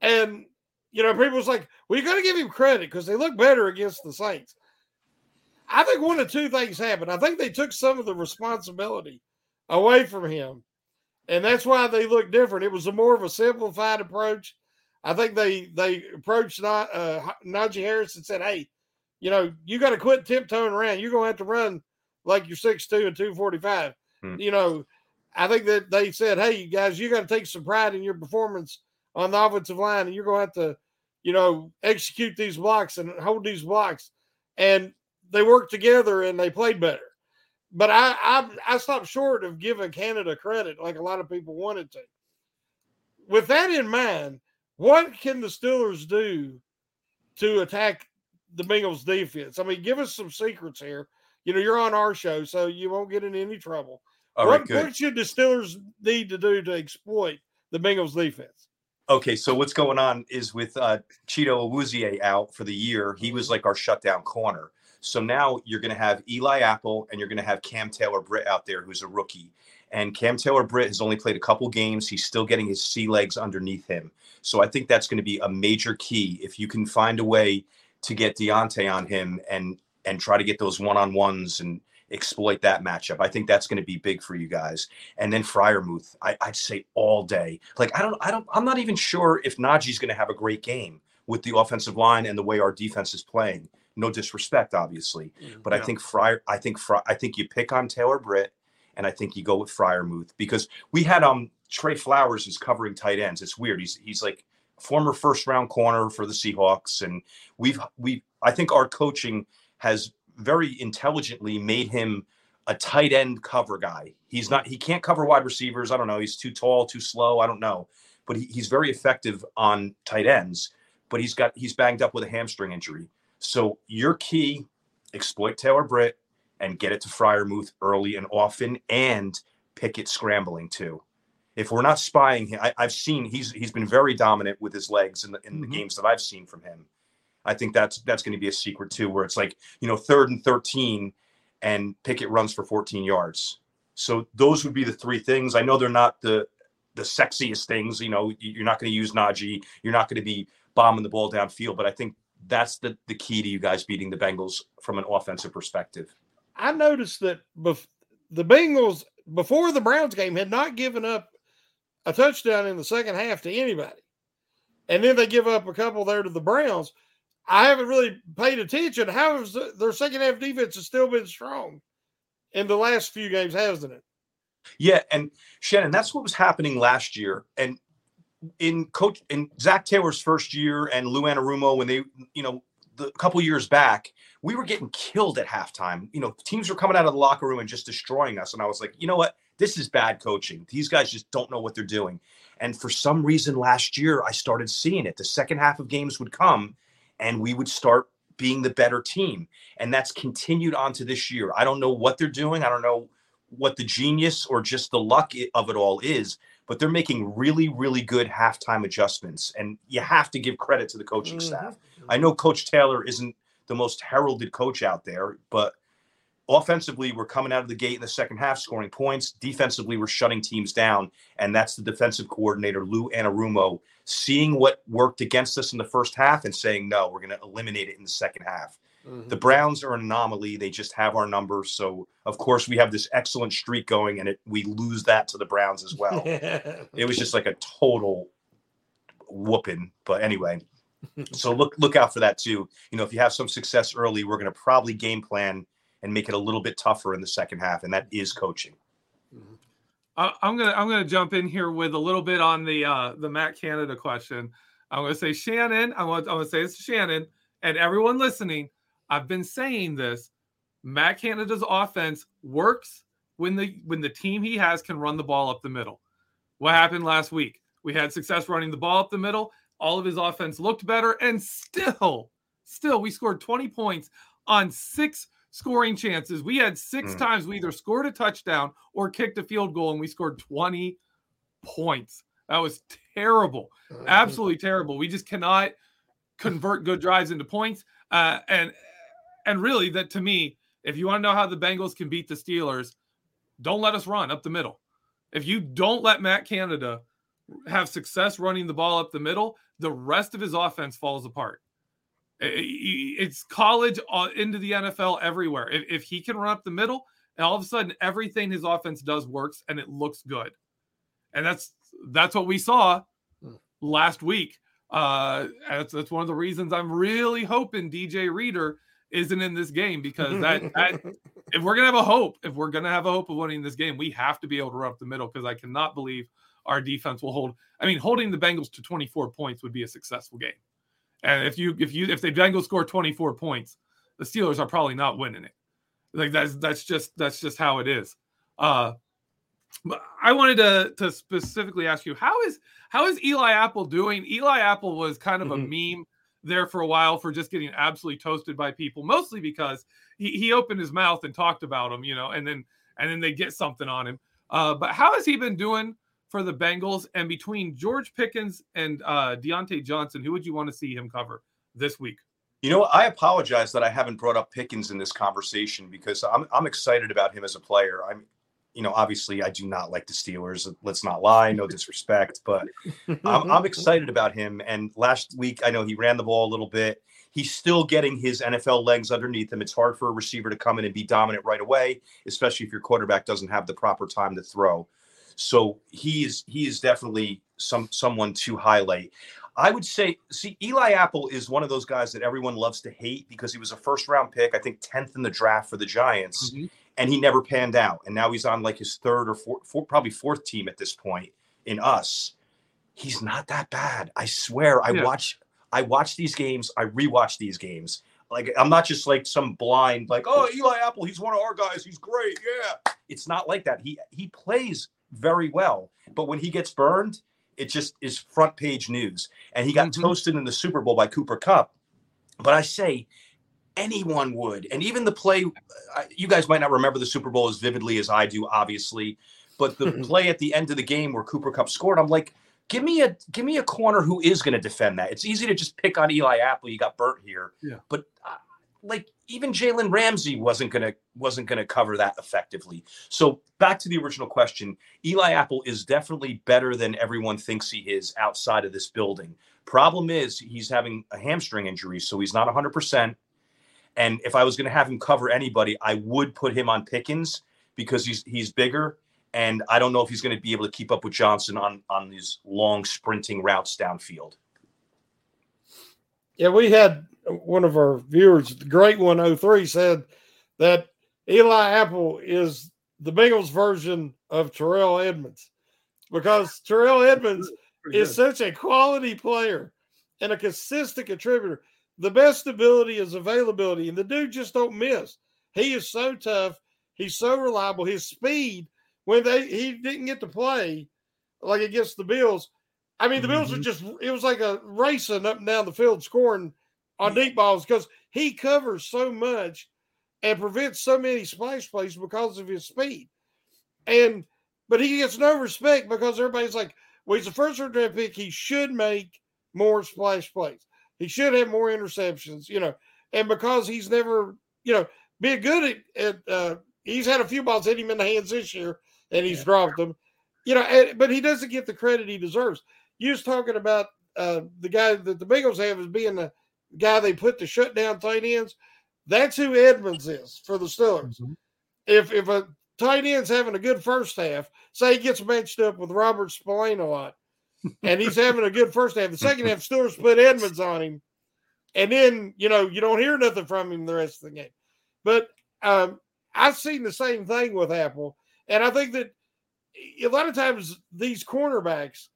and you know, people's like, well, you got to give him credit because they look better against the Saints. I think one of two things happened. I think they took some of the responsibility away from him, and that's why they look different. It was a more of a simplified approach. I think they they approached uh, Najee Harris and said, "Hey, you know, you got to quit tiptoeing around. You're gonna have to run like you're six two and two forty five.
Hmm.
You know, I think that they said, "Hey, you guys, you got to take some pride in your performance on the offensive line, and you're gonna have to, you know, execute these blocks and hold these blocks." And they worked together and they played better. But I I, I stopped short of giving Canada credit like a lot of people wanted to. With that in mind, what can the Steelers do to attack the Bengals defense? I mean, give us some secrets here. You know, you're on our show, so you won't get in any trouble.
Oh, All
what,
right,
what should the Steelers need to do to exploit the Bengals defense?
Okay, so what's going on is with uh, Chido Awuzie out for the year, he was like our shutdown corner. So now you're going to have Eli Apple and you're going to have Cam Taylor Britt out there, who's a rookie. And Cam Taylor Britt has only played a couple games. He's still getting his sea legs underneath him. So I think that's going to be a major key. If you can find a way to get Diontae on him and and try to get those one on ones and exploit that matchup. I think that's going to be big for you guys. And then Freiermuth, I, would say all day. Like I don't, I don't, I'm not even sure if Najee's going to have a great game with the offensive line and the way our defense is playing. No disrespect, obviously, mm, but yeah. I think Fryer, I think Fry, I think you pick on Taylor Britt, and I think you go with Freiermuth because we had um Tre Flowers is covering tight ends. It's weird. He's he's like former first round corner for the Seahawks, and we've we I think our coaching has very intelligently made him a tight end cover guy. He's not he can't cover wide receivers. I don't know. He's too tall, too slow. I don't know. But he, he's very effective on tight ends. But he's got he's banged up with a hamstring injury. So your key, exploit Taylor Britt and get it to Freiermuth early and often, and Pickett scrambling too. If we're not spying him, I, have seen he's he's been very dominant with his legs in the in mm-hmm. the games that I've seen from him. I think that's that's going to be a secret too, where it's like you know third and thirteen, and Pickett runs for 14 yards. So those would be the three things. I know they're not the the sexiest things. You know, you're not going to use Najee. You're not going to be bombing the ball downfield. But I think that's the the key to you guys beating the Bengals from an offensive perspective.
I noticed that bef- the Bengals before the Browns game had not given up a touchdown in the second half to anybody, and then they give up a couple there to the Browns. I haven't really paid attention. How has their second half defense has still been strong in the last few games, hasn't it?
Yeah, and Shannon, that's what was happening last year. And in coach in Zac Taylor's first year and Lou Anarumo when they, you know, the couple years back, we were getting killed at halftime. You know, teams were coming out of the locker room and just destroying us. And I was like, you know what? This is bad coaching. These guys just don't know what they're doing. And for some reason last year, I started seeing it. The second half of games would come and we would start being the better team. And that's continued on to this year. I don't know what they're doing. I don't know what the genius or just the luck of it all is, but they're making really, really good halftime adjustments. And you have to give credit to the coaching mm-hmm. staff. I know Coach Taylor isn't the most heralded coach out there, but offensively, we're coming out of the gate in the second half, scoring points. Defensively, we're shutting teams down. And that's the defensive coordinator, Lou Anarumo, seeing what worked against us in the first half and saying, no, we're going to eliminate it in the second half. Mm-hmm. The Browns are an anomaly. They just have our numbers. So, of course, we have this excellent streak going, and it, we lose that to the Browns as well. it was just like a total whooping. But anyway, so <laughs> look look out for that too. You know, if you have some success early, we're going to probably game plan and make it a little bit tougher in the second half, and that is coaching.
I'm gonna I'm gonna jump in here with a little bit on the uh, the Matt Canada question. I'm gonna say Shannon. I want I'm gonna say it's Shannon and everyone listening. I've been saying this. Matt Canada's offense works when the when the team he has can run the ball up the middle. What happened last week? We had success running the ball up the middle. All of his offense looked better, and still, still, we scored 20 points on six scoring chances. We had six mm. times we either scored a touchdown or kicked a field goal, and we scored 20 points. That was terrible, <laughs> absolutely terrible. We just cannot convert good drives into points. Uh, and and really, that to me, if you want to know how the Bengals can beat the Steelers, don't let us run up the middle. If you don't let Matt Canada have success running the ball up the middle, the rest of his offense falls apart. It's college uh, into the NFL everywhere. If, if he can run up the middle, and all of a sudden everything his offense does works and it looks good, and that's that's what we saw hmm. last week. Uh, that's that's one of the reasons I'm really hoping DJ Reader isn't in this game because that, that <laughs> if we're gonna have a hope, if we're gonna have a hope of winning this game, we have to be able to run up the middle because I cannot believe our defense will hold. I mean, holding the Bengals to 24 points would be a successful game. And if you if you if the Bengals score 24 points, the Steelers are probably not winning it. Like that's that's just that's just how it is. Uh but I wanted to to specifically ask you how is how is Eli Apple doing? Eli Apple was kind of mm-hmm. a meme there for a while for just getting absolutely toasted by people, mostly because he, he opened his mouth and talked about him, you know, and then and then they get something on him. Uh, but how has he been doing for the Bengals. And between George Pickens and uh, Diontae Johnson, who would you want to see him cover this week?
You know, I apologize that I haven't brought up Pickens in this conversation because I'm I'm excited about him as a player. I'm, you know, obviously I do not like the Steelers. Let's not lie, no disrespect, but I'm, I'm excited about him. And last week, I know he ran the ball a little bit he's still getting his NFL legs underneath him. It's hard for a receiver to come in and be dominant right away, especially if your quarterback doesn't have the proper time to throw. So he is he is definitely some someone to highlight. I would say, see, Eli Apple is one of those guys that everyone loves to hate because he was a first round pick, I think 10th in the draft for the Giants, mm-hmm. and he never panned out. And now he's on like his third or fourth, probably fourth team at this point in us. He's not that bad. I swear. I yeah. watch I watch these games, I rewatch these games. Like I'm not just like some blind, like, oh, Eli Apple, he's one of our guys, he's great. Yeah. It's not like that. He he plays very well, but when he gets burned, it just is front page news. And he got mm-hmm. toasted in the Super Bowl by Cooper Kupp. But I say anyone would. And even the play, you guys might not remember the Super Bowl as vividly as I do, obviously. But the play at the end of the game where Cooper Kupp scored, I'm like, give me a give me a corner who is going to defend that. It's easy to just pick on Eli Apple. You got burnt here,
yeah.
But uh, like even Jalen Ramsey wasn't gonna wasn't gonna cover that effectively. So back to the original question, Eli Apple is definitely better than everyone thinks he is outside of this building. Problem is he's having a hamstring injury, so he's not 100. percent And if I was going to have him cover anybody, I would put him on Pickens because he's he's bigger and I don't know if he's going to be able to keep up with Johnson on on these long sprinting routes downfield.
Yeah, we had one of our viewers, the great 103, said that Eli Apple is the Bengals version of Terrell Edmunds because Terrell Edmunds is such a quality player and a consistent contributor. The best ability is availability, and the dude just don't miss. He is so tough. He's so reliable. His speed when they he didn't get to play like against the Bills. I mean, the Bills mm-hmm. were just it was like a racing up and down the field scoring on deep balls because he covers so much and prevents so many splash plays because of his speed. And but he gets no respect because everybody's like, well, he's a first round draft pick. He should make more splash plays. He should have more interceptions, you know. And because he's never, you know, been good at, at uh, he's had a few balls hit him in the hands this year and he's yeah. dropped them. You know, and, but he doesn't get the credit he deserves. You was talking about uh, the guy that the Bengals have as being the guy they put the shutdown tight ends. That's who Edmunds is for the Steelers. Mm-hmm. If if a tight end's having a good first half, say he gets matched up with Robert Spillane a lot, and he's having a good first half. The second half, Steelers put Edmunds on him, and then you know you don't hear nothing from him the rest of the game. But um, I've seen the same thing with Apple. And I think that a lot of times these cornerbacks,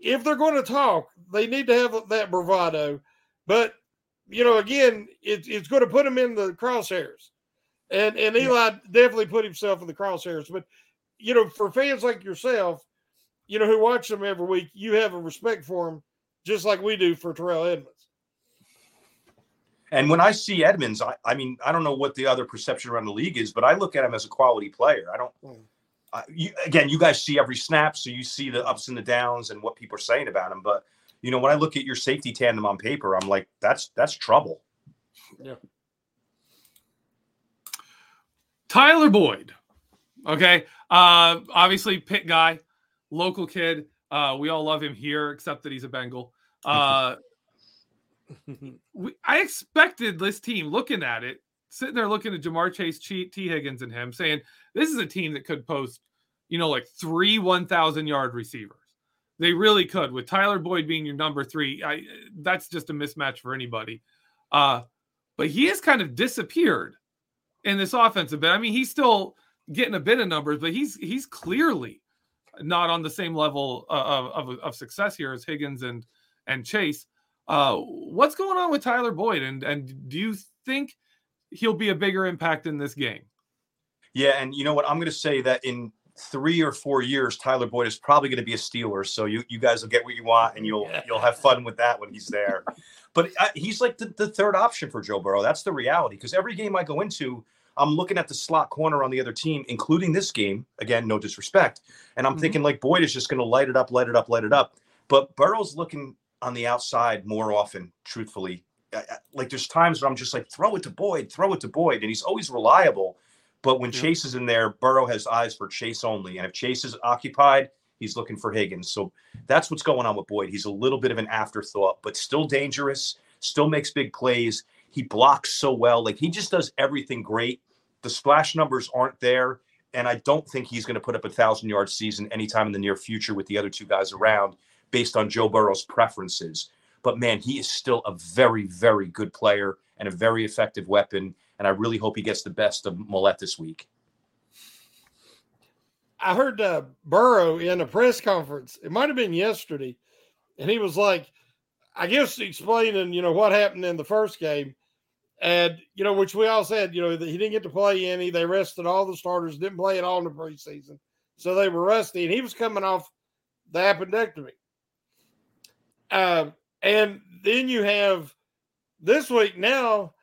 if they're going to talk, they need to have that bravado. But you know, again, it, it's going to put him in the crosshairs. And and Eli yeah. definitely put himself in the crosshairs. But you know, for fans like yourself, you know, who watch them every week, you have a respect for him, just like we do for Terrell Edmunds.
And when I see Edmunds, I, I, mean, I don't know what the other perception around the league is, but I look at him as a quality player. I don't. Mm. Uh, you, again, you guys see every snap, so you see the ups and the downs and what people are saying about him. But you know, when I look at your safety tandem on paper, I'm like, that's that's trouble.
Yeah.
Tyler Boyd. Okay. Uh, obviously, pit guy, local kid. Uh, we all love him here, except that he's a Bengal. Uh, <laughs> we, I expected this team looking at it, sitting there looking at Ja'Marr Chase, T. Higgins, and him, saying this is a team that could post, you know, like three 1,000 yard receivers. They really could. With Tyler Boyd being your number three, I, that's just a mismatch for anybody. Uh, but he has kind of disappeared in this offensive bit. I mean, he's still getting a bit of numbers, but he's he's clearly not on the same level of, of, of success here as Higgins and and Chase. Uh, what's going on with Tyler Boyd, and and do you think he'll be a bigger impact in this game?
Yeah, and you know what? I'm going to say that in three or four years, Tyler Boyd is probably going to be a Steeler. So you you guys will get what you want, and you'll you'll have fun with that when he's there. <laughs> but uh, he's like the, the third option for Joe Burrow. That's the reality. Because every game I go into, I'm looking at the slot corner on the other team, including this game. Again, no disrespect, and I'm mm-hmm. thinking like Boyd is just going to light it up, light it up, light it up. But Burrow's looking on the outside more often, truthfully. Like there's times where I'm just like, throw it to Boyd, throw it to Boyd, and he's always reliable. But when yeah. Chase is in there, Burrow has eyes for Chase only, and if Chase is occupied, he's looking for Higgins. So that's what's going on with Boyd. He's a little bit of an afterthought, but still dangerous, still makes big plays. He blocks so well. Like he just does everything great. The splash numbers aren't there. And I don't think he's going to put up a thousand yard season anytime in the near future with the other two guys around based on Joe Burrow's preferences. But man, he is still a very, very good player and a very effective weapon. And I really hope he gets the best of Maulet this week.
I heard uh, Burrow in a press conference. It might have been yesterday, and he was like, I guess explaining, you know, what happened in the first game, and you know, which we all said, you know, he didn't get to play any. They rested all the starters, didn't play at all in the preseason, so they were rusty, and he was coming off the appendectomy. Uh, and then you have this week now.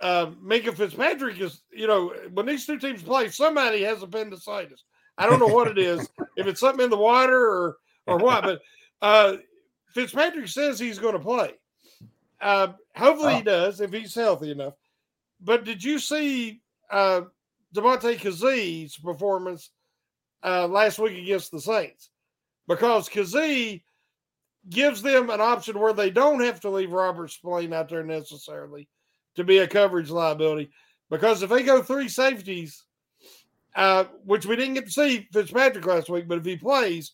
Uh, Minkah Fitzpatrick is, you know, when these two teams play, somebody has appendicitis. I don't know what it is, <laughs> if it's something in the water or or what, but uh, Fitzpatrick says he's going to play. Uh, hopefully oh. he does if he's healthy enough. But did you see uh, Damontae Kazee's performance uh, last week against the Saints? Because Kazee gives them an option where they don't have to leave Robert Spillane out there necessarily to be a coverage liability. Because if they go three safeties uh, which we didn't get to see Fitzpatrick last week, but if he plays,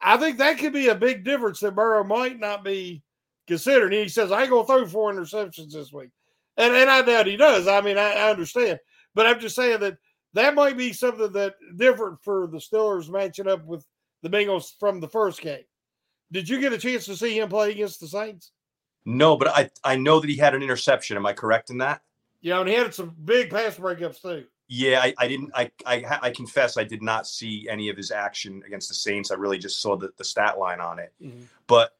I think that could be a big difference that Burrow might not be considered. And he says, I ain't going to throw four interceptions this week. And, and I doubt he does. I mean, I, I understand. But I'm just saying that that might be something that different for the Steelers matching up with the Bengals from the first game. Did you get a chance to see him play against the Saints?
No, but I, I know that he had an interception. Am I correct in that?
Yeah, and he had some big pass breakups too.
Yeah, I, I didn't. I, I I confess I did not see any of his action against the Saints. I really just saw the, the stat line on it. Mm-hmm. But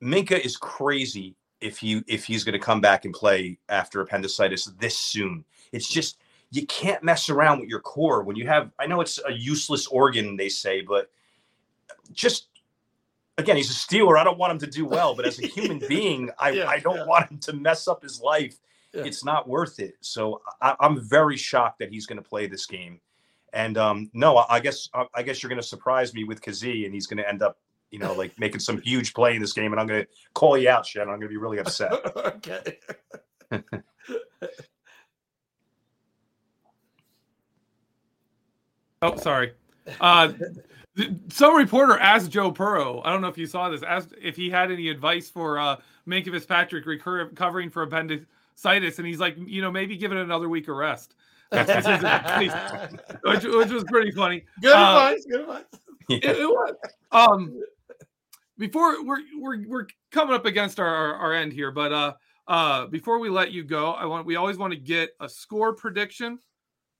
Minkah is crazy if he if he's going to come back and play after appendicitis this soon. It's just you can't mess around with your core when you have. I know it's a useless organ, they say, but just again, he's a Steeler. I don't want him to do well, but as a human <laughs> being, I, yeah, I don't yeah. want him to mess up his life yeah. it's not worth it. So I, am very shocked that he's going to play this game. And um, no, I, I guess I, guess you're going to surprise me with Kazee, and he's going to end up, you know, like making some <laughs> huge play in this game. And I'm going to call you out, Shannon. I'm going to be really upset. <laughs>
okay.
oh, sorry. Uh, some reporter asked Joe Burrow. I don't know if you saw this. Asked if he had any advice for uh, Minkah Fitzpatrick recovering for appendicitis, and he's like, you know, maybe give it another week of rest. <laughs> which, which, was pretty funny.
Good uh, advice. Good advice.
It, it, was. Um, before we're we're we're coming up against our, our, our end here, but uh, uh, before we let you go, I want we always want to get a score prediction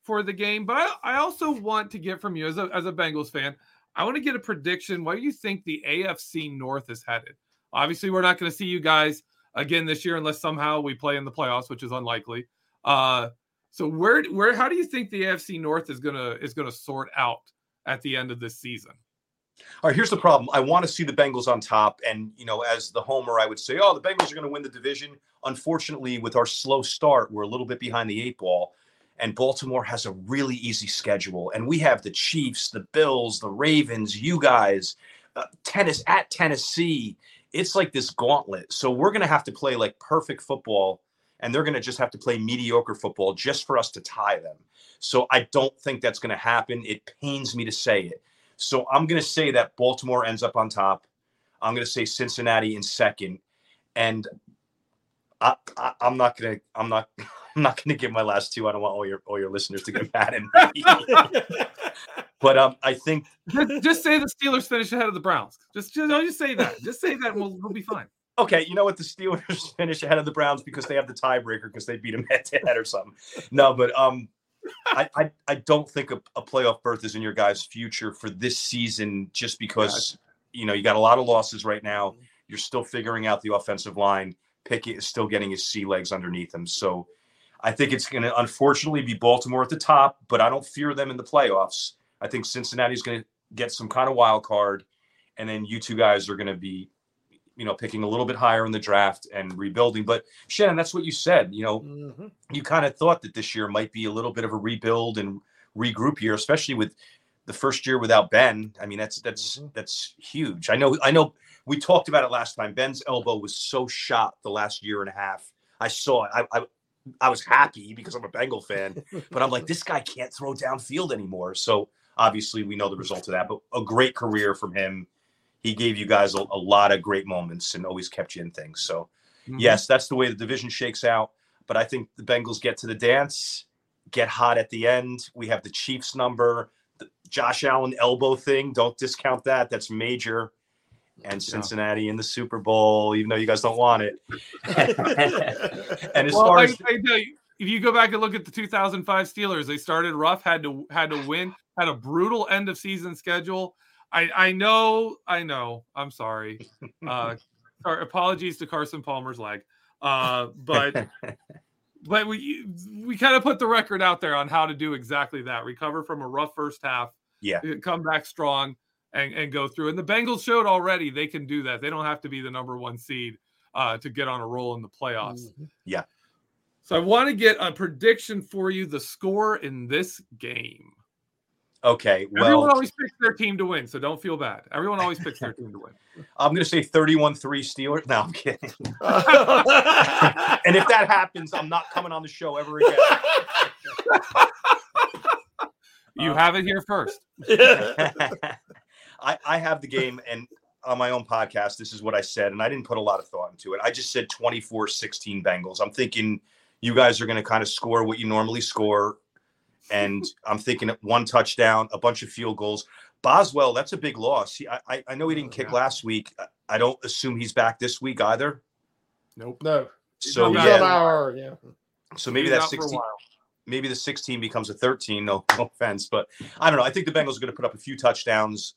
for the game, but I, I also want to get from you as a as a Bengals fan. I want to get a prediction. Where do you think the AFC North is headed? Obviously, we're not going to see you guys again this year unless somehow we play in the playoffs, which is unlikely. Uh, so where where how do you think the AFC North is gonna is gonna sort out at the end of this season?
All right, here's the problem. I want to see the Bengals on top, and you know, as the homer, I would say, oh, the Bengals are going to win the division. Unfortunately, with our slow start, we're a little bit behind the eight ball, and Baltimore has a really easy schedule, and we have the Chiefs, the Bills, the Ravens, you guys, uh, tennis at Tennessee, it's like this gauntlet. So we're going to have to play like perfect football and they're going to just have to play mediocre football just for us to tie them. So I don't think that's going to happen. It pains me to say it. So I'm going to say that Baltimore ends up on top. I'm going to say Cincinnati in second, and I, I, am not going to. I'm not. <laughs> I'm not going to give my last two. I don't want all your all your listeners to get mad at me. <laughs> But um, I think
just, just, say the Steelers finish ahead of the Browns. Just just, just say that. Just say that, and we'll, we'll be fine.
Okay, you know what? The Steelers <laughs> finish ahead of the Browns because they have the tiebreaker because they beat them head to head or something. No, but um, I, I, I don't think a, a, playoff berth is in your guys' future for this season just because gotcha. you know you got a lot of losses right now. You're still figuring out the offensive line. Pickett is still getting his sea legs underneath him. So I think it's going to unfortunately be Baltimore at the top, but I don't fear them in the playoffs. I think Cincinnati's going to get some kind of wild card, and then you two guys are going to be, you know, picking a little bit higher in the draft and rebuilding. But Shannon, that's what you said. You know, mm-hmm. you kind of thought that this year might be a little bit of a rebuild and regroup year, especially with the first year without Ben. I mean, that's that's
Mhm.
that's huge. I know. I know. We talked about it last time. Ben's elbow was so shot the last year and a half. I saw it. I, I I was happy because I'm a Bengal fan, but I'm like, this guy can't throw downfield anymore. So obviously, we know the result of that. But a great career from him. He gave you guys a, a lot of great moments and always kept you in things. So
Mhm.
yes, that's the way the division shakes out. But I think the Bengals get to the dance, get hot at the end. We have the Chiefs number, the Josh Allen elbow thing. Don't discount that. That's major. And Cincinnati in the Super Bowl, even though you guys don't want it. <laughs> and as
well,
far
I,
as
I tell you, if you go back and look at the 2005 Steelers, they started rough, had to had to win, had a brutal end of season schedule. I I know, I know. I'm sorry. <laughs> Uh, our apologies to Carson Palmer's leg. Uh, but <laughs> but we we kind of put the record out there on how to do exactly that: recover from a rough first half,
Yeah.
come back strong, and and go through. And the Bengals showed already they can do that. They don't have to be the number one seed uh, to get on a roll in the playoffs.
Yeah.
So I want to get a prediction for you, the score in this game.
okay,
Everyone always picks their team to win, so don't feel bad. Everyone always picks their team to win. <laughs>
I'm going to say 31 3 Steelers. No, I'm kidding. <laughs> And if that happens, I'm not coming on the show ever again. <laughs>
You have it here first.
I, I have the game and on my own podcast, this is what I said, and I didn't put a lot of thought into it. I just said 24 16 Bengals. I'm thinking you guys are going to kind of score what you normally score. And <laughs> I'm thinking one touchdown, a bunch of field goals. Boswell, that's a big loss. He, I, I- know he didn't oh, kick
Yeah.
last week. I- don't assume he's back this week either.
Nope.
no,
So
not
he's
back.
on
yeah,
IR, yeah.
so maybe
He's
that
out for a
16,
while.
maybe the 16 becomes a 13. No, no offense, but I don't know. I think the Bengals are going to put up a few touchdowns,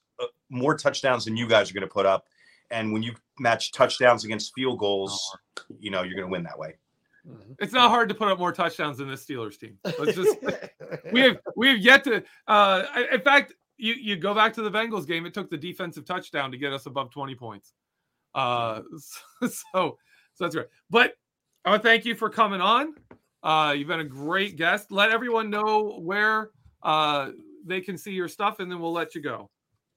more touchdowns than you guys are going to put up. And when you match touchdowns against field goals, you know you're going to win that way.
Mhm.
It's not hard to put up more touchdowns than this Steelers team. Let's just <laughs> we have we have yet to uh in fact you you go back to the Bengals game it took the defensive touchdown to get us above 20 points uh <laughs> so so that's great. but I want to thank you for coming on uh you've been a great guest let everyone know where uh they can see your stuff and then we'll let you go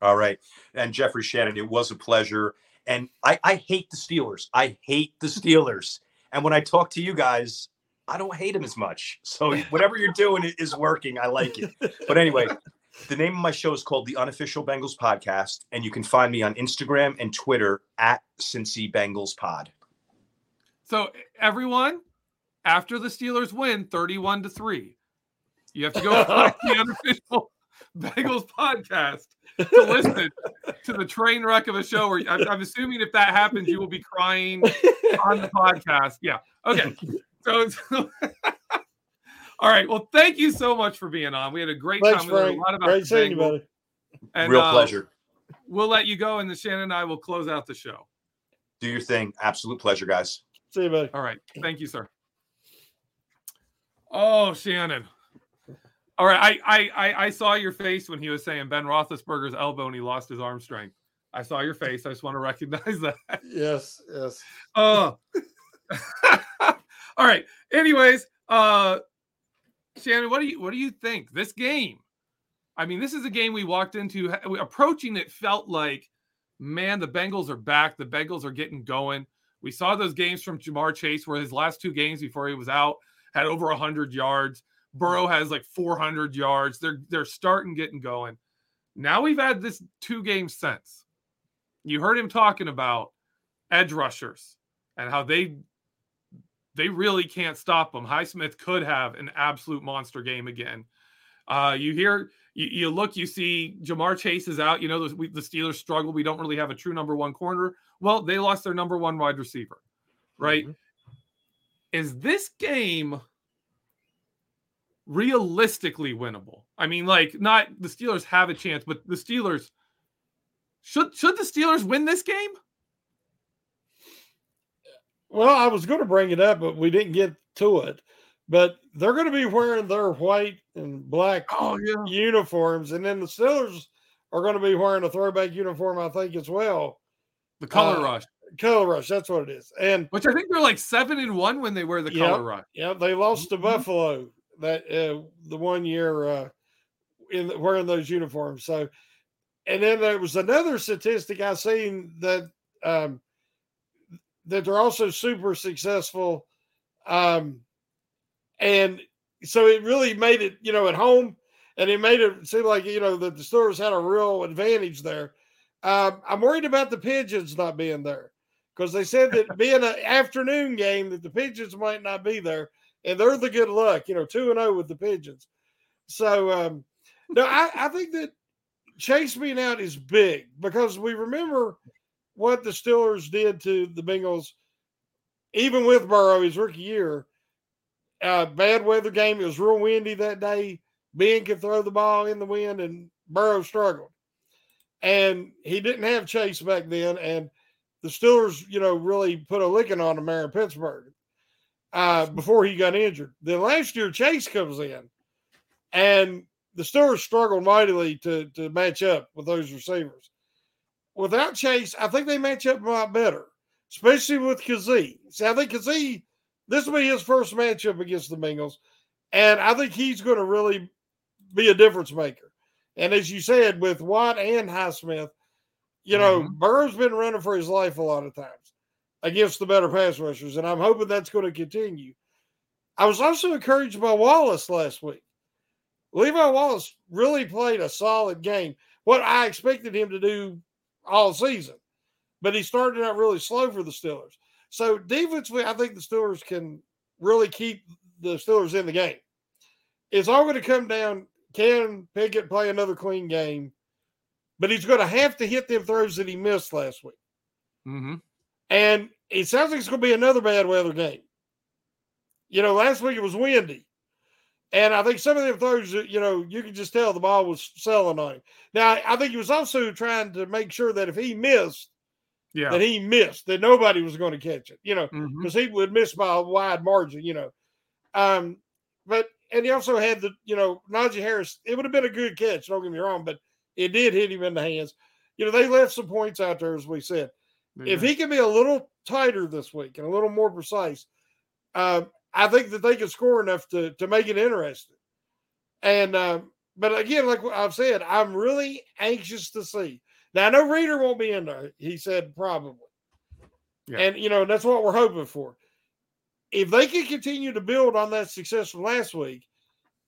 All right. And Jeffrey Shannon, it was a pleasure. And I, I hate the Steelers. I hate the Steelers. And when I talk to you guys, I don't hate them as much. So <laughs> whatever you're doing is working. I like it. But anyway, <laughs> the name of my show is called the Unofficial Bengals Podcast. And you can find me on Instagram and Twitter at Cincy Bengals Pod.
so everyone after the Steelers win 31 to 3 you have to go <laughs> the unofficial Bengals podcast to listen to the train wreck of a show where I'm, I'm assuming if that happens, you will be crying on the podcast. Yeah. Okay. So, so- <laughs> all right. Well, thank you so much for being on. We had a great
Thanks,
time. We learned a lot about
Great
the
seeing you, buddy.
And,
Real
uh,
pleasure.
We'll let you go, and then Shannon and I will close out the show.
Do your thing. Absolute pleasure, guys.
See you, buddy.
All right. Thank you, sir. Oh, Shannon. All right. I, I I I saw your face when he was saying Ben Roethlisberger's elbow and he lost his arm strength. I saw your face. I just want to recognize <laughs> that.
Yes, yes.
Oh. <laughs> All right. Anyways, uh Shannon, what do you what do you think? This game. I mean, this is a game we walked into approaching it felt like man, the Bengals are back. The Bengals are getting going. We saw those games from Ja'Marr Chase where his last two games before he was out had over 100 yards. Burrow has like 400 yards. They're they're starting getting going. Now we've had this two games since. You heard him talking about edge rushers and how they they really can't stop them. Highsmith could have an absolute monster game again. Uh, you hear, you, you look, you see Ja'Marr Chase is out. You know the, we, the Steelers struggle. We don't really have a true number one corner. Well, they lost their number one wide receiver, right?
Mhm.
Is this game realistically winnable? I mean, like, not the Steelers have a chance, but the Steelers should should the Steelers win this game?
Well, I was going to bring it up, but we didn't get to it. But they're going to be wearing their white and black
Oh yeah.
uniforms, and then the Steelers are going to be wearing a throwback uniform, I think, as well.
The color
Uh,
rush,
Color Rush, that's what it is. And
which I think they're like seven and one when they wear the
Yep.
color rush.
yeah, they lost to
Mhm.
Buffalo that uh, the one year uh, in wearing those uniforms. So, and then there was another statistic I seen that um, that they're also super successful, um, and so it really made it you know at home, and it made it seem like you know that the Steelers had a real advantage there. Um, I'm worried about the Pigeons not being there because they said that being an afternoon game that the Pigeons might not be there, and they're the good luck, you know, two and zero oh with the Pigeons. So um, no, I, I think that Chase being out is big because we remember what the Steelers did to the Bengals, even with Burrow his rookie year. Uh, bad weather game. It was real windy that day. Ben could throw the ball in the wind, and Burrow struggled. And he didn't have Chase back then. And the Steelers, you know, really put a licking on him there in Pittsburgh uh, before he got injured. Then last year, Chase comes in, and the Steelers struggled mightily to, to match up with those receivers. Without Chase, I think they match up a lot better, especially with Kazee. See, I think Kazee, this will be his first matchup against the Bengals, and I think he's going to really be a difference maker. And as you said, with Watt and Highsmith, you know, mm-hmm. Burrow's been running for his life a lot of times against the better pass rushers, and I'm hoping that's going to continue. I was also encouraged by Wallace last week. Levi Wallace really played a solid game. What I expected him to do all season, but he started out really slow for the Steelers. So defensively, I think the Steelers can really keep the Steelers in the game. It's all going to come down. Can Pickett play another clean game? But he's going to have to hit them throws that he missed last week.
Mm-hmm.
And it sounds like it's going to be another bad weather game. You know, last week it was windy. And I think some of them throws, you know, you could just tell the ball was selling on him. Now, I think he was also trying to make sure that if he missed,
yeah,
that he missed, that nobody was going to catch it, you know, because
mm-hmm.
he would miss by a wide margin, you know. Um, but and he also had the, you know, Najee Harris. It would have been a good catch, don't get me wrong, but it did hit him in the hands. You know, they left some points out there, as we said. If he can be a little tighter this week and a little more precise, uh, I think that they can score enough to to make it interesting. And uh, but again, like I've said, I'm really anxious to see. Now I know Reader won't be in there. He said probably, yeah. and you know that's what we're hoping for. If they can continue to build on that success from last week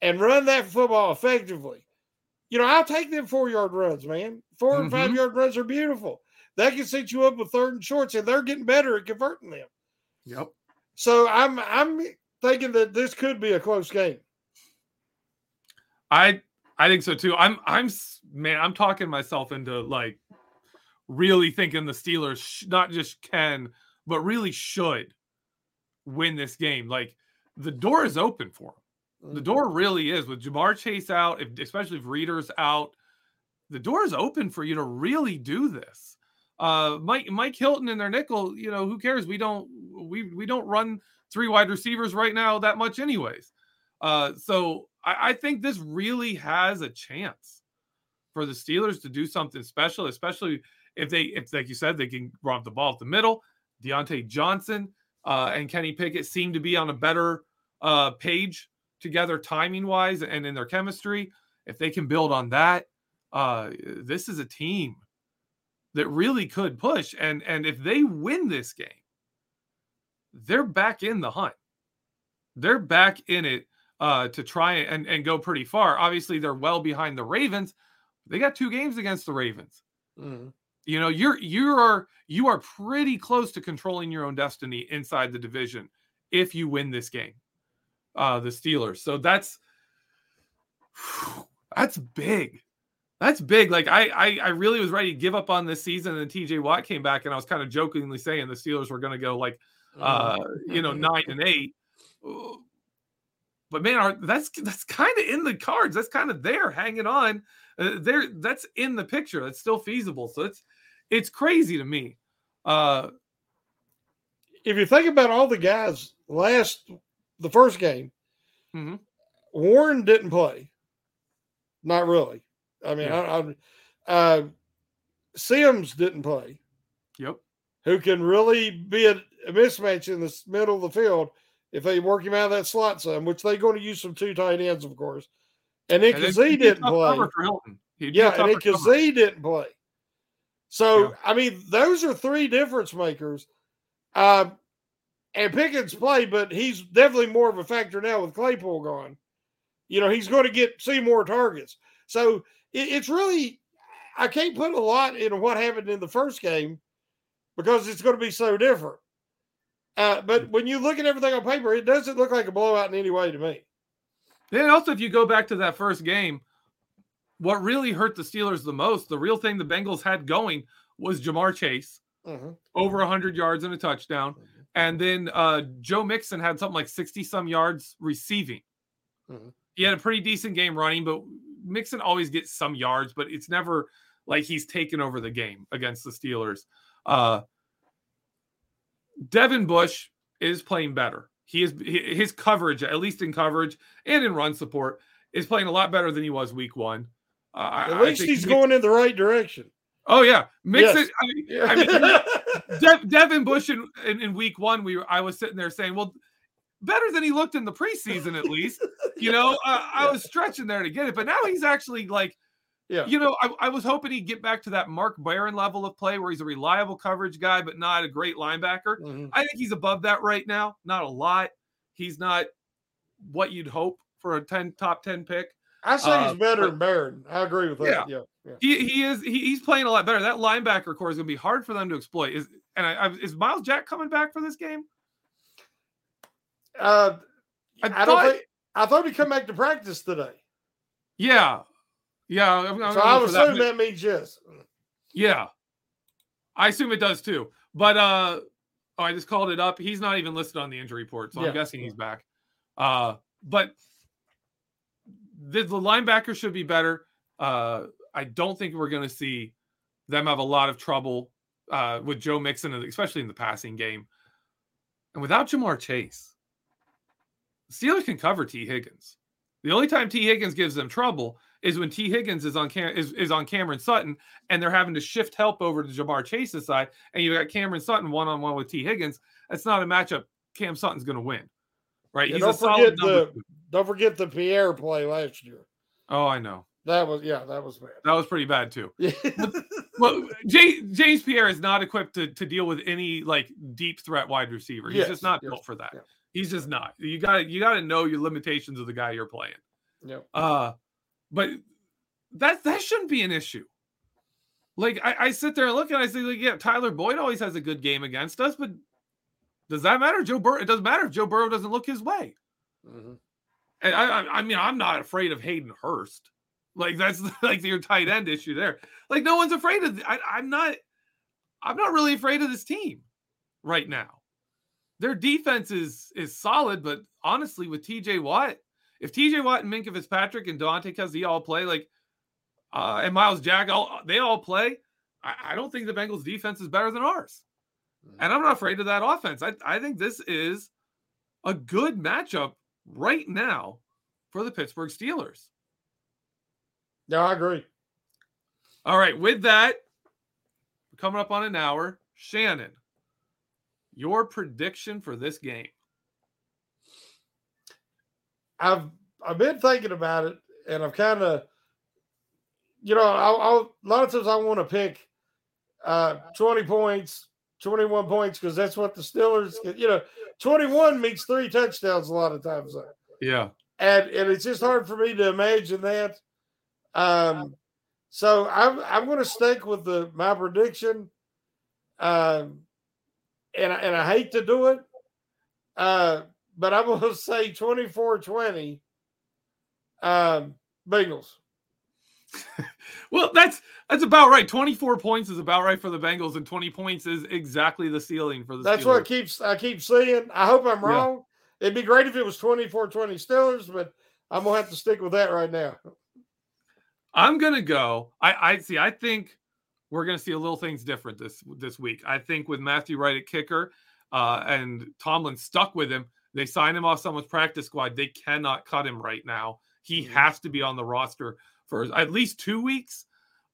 and run that football effectively, you know I'll take them four yard runs, man. 4 mm-hmm. and five yard runs are beautiful. That can set you up with third and shorts, and they're getting better at converting them.
Yep.
So I'm I'm thinking that this could be a close game.
I I think so too. I'm I'm man, I'm talking myself into like really thinking the Steelers sh- not just can but really should win this game. Like the door is open for them. The mm-hmm. door really is with Ja'Marr Chase out, if, especially if Reader's out. The door is open for you to really do this. Uh, Mike Mike Hilton and their nickel, you know, who cares? We don't we we don't run three wide receivers right now that much, anyways. Uh, so I, I think this really has a chance for the Steelers to do something special, especially if they, if like you said, they can run the ball at the middle. Diontae Johnson uh, and Kenny Pickett seem to be on a better uh, page together, timing wise, and in their chemistry. If they can build on that, uh, this is a team that really could push. And and if they win this game, they're back in the hunt. They're back in it uh, to try and, and go pretty far. Obviously, they're well behind the Ravens. They got two games against the Ravens.
Mm-hmm.
You know, you're you are you are pretty close to controlling your own destiny inside the division if you win this game. Uh, the Steelers. So that's <sighs> that's big. That's big. Like I, I, I really was ready to give up on this season, and TJ Watt came back, and I was kind of jokingly saying the Steelers were going to go like, uh, you know, <laughs> nine and eight. But man, our, that's that's kind of in the cards. That's kind of there, hanging on. Uh, there, that's in the picture. That's still feasible. So it's it's crazy to me. Uh,
if you think about all the guys last the first game,
mm-hmm.
Warren didn't play. Not really. I mean, yeah. I, I, uh, Sims didn't play.
Yep.
Who can really be a, a, mismatch in the middle of the field if they work him out of that slot some, which they're going to use some two tight ends, of course. and then Kazee didn't play. Yeah, and then Kazee didn't play. So yeah. I mean, those are three difference makers. Um, and Pickens played, but he's definitely more of a factor now with Claypool gone. You know, he's going to get see more targets. So it, it's really I can't put a lot in what happened in the first game because it's going to be so different. Uh, but when you look at everything on paper, it doesn't look like a blowout in any way to me.
And also, if you go back to that first game, what really hurt the Steelers the most, the real thing the Bengals had going was Ja'Marr Chase, mm-hmm. over 100 yards and a touchdown. Mm-hmm. And then uh, Joe Mixon had something like 60 some yards receiving. Mm-hmm. He had a pretty decent game running, but Mixon always gets some yards, but it's never like he's taken over the game against the Steelers. Uh, Devin Bush is playing better. He is his coverage, at least in coverage and in run support, is playing a lot better than he was week one.
Uh, at least he's he, going in the right direction.
Oh yeah, mix yes. I mean. I mean <laughs> De- Devin Bush in, in, in, week one, we I was sitting there saying, well, better than he looked in the preseason at least. <laughs> You know, uh, I was stretching there to get it, but now he's actually like yeah. You know, I, I, was hoping he'd get back to that Mark Barron level of play where he's a reliable coverage guy, but not a great linebacker. Mm-hmm. I think he's above that right now. Not a lot. He's not what you'd hope for a 10 top 10 pick.
I say uh, he's better than Barron. I agree with that. Yeah.
yeah, He, he is he, he's playing a lot better. That linebacker corps is gonna be hard for them to exploit. Is and I, I, is Myles Jack coming back for this game?
Uh I, I thought, don't think I thought he'd come back to practice today.
Yeah, yeah. I'm,
I'm so I assume that. that means yes.
Yeah. I assume it does too. But uh oh, I just called it up. He's not even listed on the injury report, so yeah. I'm guessing he's back. Uh but the, the linebacker should be better. Uh I don't think we're gonna see them have a lot of trouble uh with Joe Mixon, especially in the passing game. And without Ja'Marr Chase, Steelers can cover T. Higgins. The only time T. Higgins gives them trouble is when T. Higgins is on Cam- is, is on Cameron Sutton and they're having to shift help over to Ja'Marr Chase's side, and you've got Cameron Sutton one on one with T. Higgins. That's not a matchup Cam Sutton's going to win, right?
Yeah, He's don't forget the two. don't forget the Pierre play last year.
Oh, I know.
That was yeah, that was bad.
That was pretty bad too. <laughs> well, James Pierre is not equipped to, to deal with any like deep threat wide receiver. He's yes, just not yes, built for that. He's just not. You got you got to know your limitations of the guy you're playing.
Yeah.
Uh, but that that shouldn't be an issue. Like I, I sit there and look and I say, like, yeah, Tyler Boyd always has a good game against us, but does that matter? Joe Burrow, it doesn't matter if Joe Burrow doesn't look his way. Mm-hmm. And I, I, I mean, I'm not afraid of Hayden Hurst. Like that's <laughs> like your tight end issue there. Like no one's afraid of. I, I'm not. I'm not really afraid of this team right now. Their defense is is solid, but honestly, with T.J. Watt, if TJ Watt and Minkah Fitzpatrick and Daunte Kazee all play like uh, and Myles Jack, all they all play, I, I, don't think the Bengals defense is better than ours. Mm-hmm. And I'm not afraid of that offense. I, I think this is a good matchup right now for the Pittsburgh Steelers.
Yeah, I agree.
All right, with that, we're coming up on an hour, Shannon, your prediction for this game.
I've I've been thinking about it, and I've kind of, you know, I'll, I'll, a lot of times I want to pick uh, twenty points, twenty one points because that's what the Steelers, get, you know, twenty one means three touchdowns a lot of times.
Yeah,
and and it's just hard for me to imagine that. Um, so I'm I'm going to stick with the my prediction. Um, and and I hate to do it. Uh, but I'm going to say 24 20 um, Bengals. <laughs>
well, that's that's about right. 24 points is about right for the Bengals, and 20 points is exactly the ceiling for the
That's
Steelers.
what keeps I keep seeing. I hope I'm wrong. Yeah. It'd be great if it was 24 20 Steelers, but I'm gonna have to stick with that right now.
I'm gonna go. I, I see, I think we're gonna see a little things different this this week. I think with Matthew Wright at kicker, uh, and Tomlin stuck with him. They signed him off someone's practice squad. They cannot cut him right now. He mm-hmm. has to be on the roster for at least two weeks.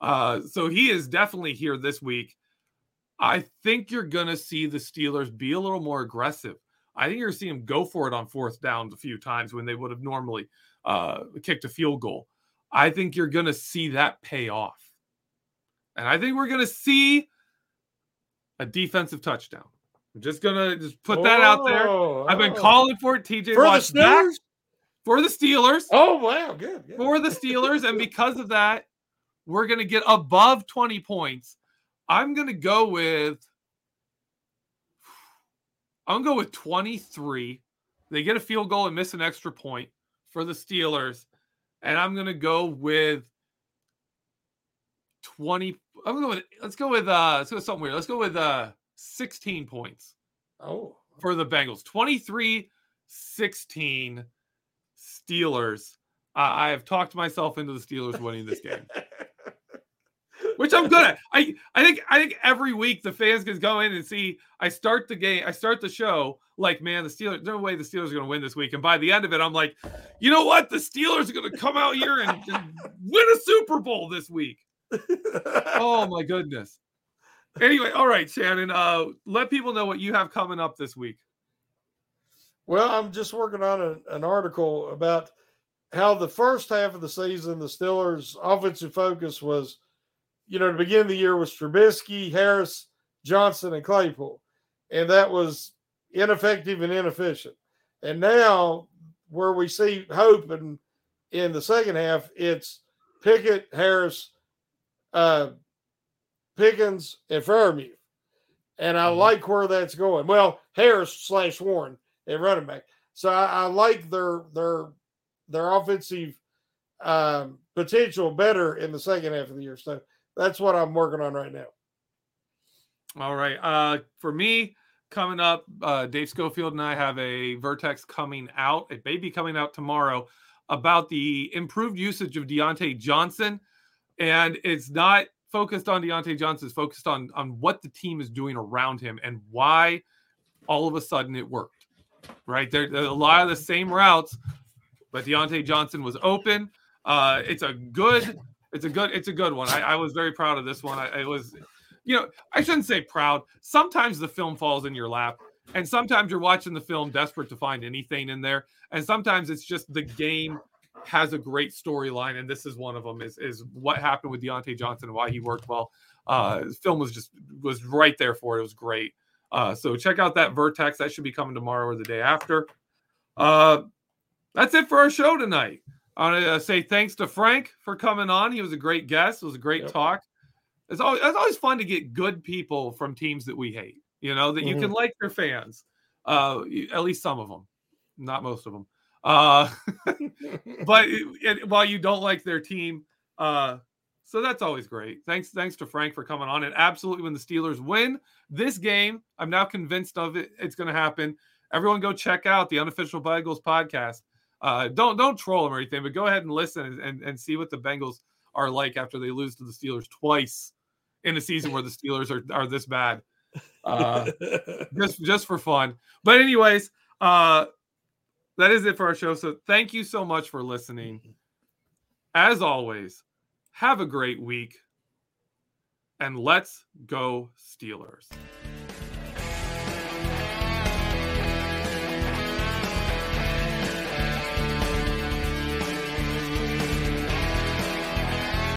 Uh, so he is definitely here this week. I think you're going to see the Steelers be a little more aggressive. I think you're seeing them go for it on fourth downs a few times when they would have normally uh, kicked a field goal. I think you're going to see that pay off. And I think we're going to see a defensive touchdown. I'm just going to just put that out there.
Oh,
I've been
oh.
calling for it. TJ
for the
Watt's back
Steelers.
for the Steelers.
Oh wow, good. good.
For the Steelers. and because of that, we're going to get above 20 points. I'm going to go with I'm going to go with 23. They get a field goal and miss an extra point for the Steelers. And I'm going to go with 20 I'm going with let's go with uh let's go with something weird. Let's go with uh 16 points
Oh,
for the Bengals. 23 16 Steelers. Uh, I have talked myself into the Steelers winning this game, <laughs> which I'm good at. I, I think I think every week the fans can go in and see. I start the game, I start the show like, man, the Steelers. No way the Steelers are going to win this week. And by the end of it, I'm like, you know what? The Steelers are going to come out here and, and win a Super Bowl this week. Oh <laughs> my goodness. Anyway, all right, Shannon. Uh, let people know what you have coming up this week.
Well, I'm just working on a, an article about how the first half of the season, the Steelers' offensive focus was, you know, to begin the year was Trubisky, Harris, Johnson, and Claypool. And that was ineffective and inefficient. And now, where we see hope in, in the second half, it's Pickett, Harris, uh, Pickens, and Freiermuth. And I
Mhm.
like where that's going. Well, Harris slash Warren at running back. So I, I like their their their offensive um, potential better in the second half of the year. So that's what I'm working on right now.
All right. Uh, for me, coming up, uh, Dave Schofield and I have a Vertex coming out. It may be coming out tomorrow about the improved usage of Diontae Johnson, and it's not focused on Diontae Johnson. It's focused on on what the team is doing around him and why all of a sudden it worked. Right there, a lot of the same routes, but Diontae Johnson was open. Uh, it's a good, it's a good, it's a good one. I, I was very proud of this one. I, it was you know, I shouldn't say proud. Sometimes the film falls in your lap, and sometimes you're watching the film desperate to find anything in there, and sometimes it's just the game has a great storyline, and this is one of them. Is is what happened with Diontae Johnson and why he worked well. Uh, film was just was right there for it. It was great. Uh, so check out that Vertex. That should be coming tomorrow or the day after. Uh, that's it for our show tonight. I want to say thanks to Frank for coming on. He was a great guest. It was a great
Yep.
talk. It's always, it's always fun to get good people from teams that we hate. You know that you can like your fans, uh, at least some of them, not most of them. Uh, <laughs> but <laughs> it- while you don't like their team, uh, so that's always great. Thanks, thanks to Frank for coming on. And absolutely, when the Steelers win this game, I'm now convinced of it. It's going to happen. Everyone, go check out the unofficial Bengals podcast. Uh, don't don't troll them or anything, but go ahead and listen and, and, and see what the Bengals are like after they lose to the Steelers twice in a season where the Steelers are, are this bad. Uh, <laughs> just just for fun. But anyways, uh that is it for our show. So thank you so much for listening. As always, have a great week and let's go Steelers.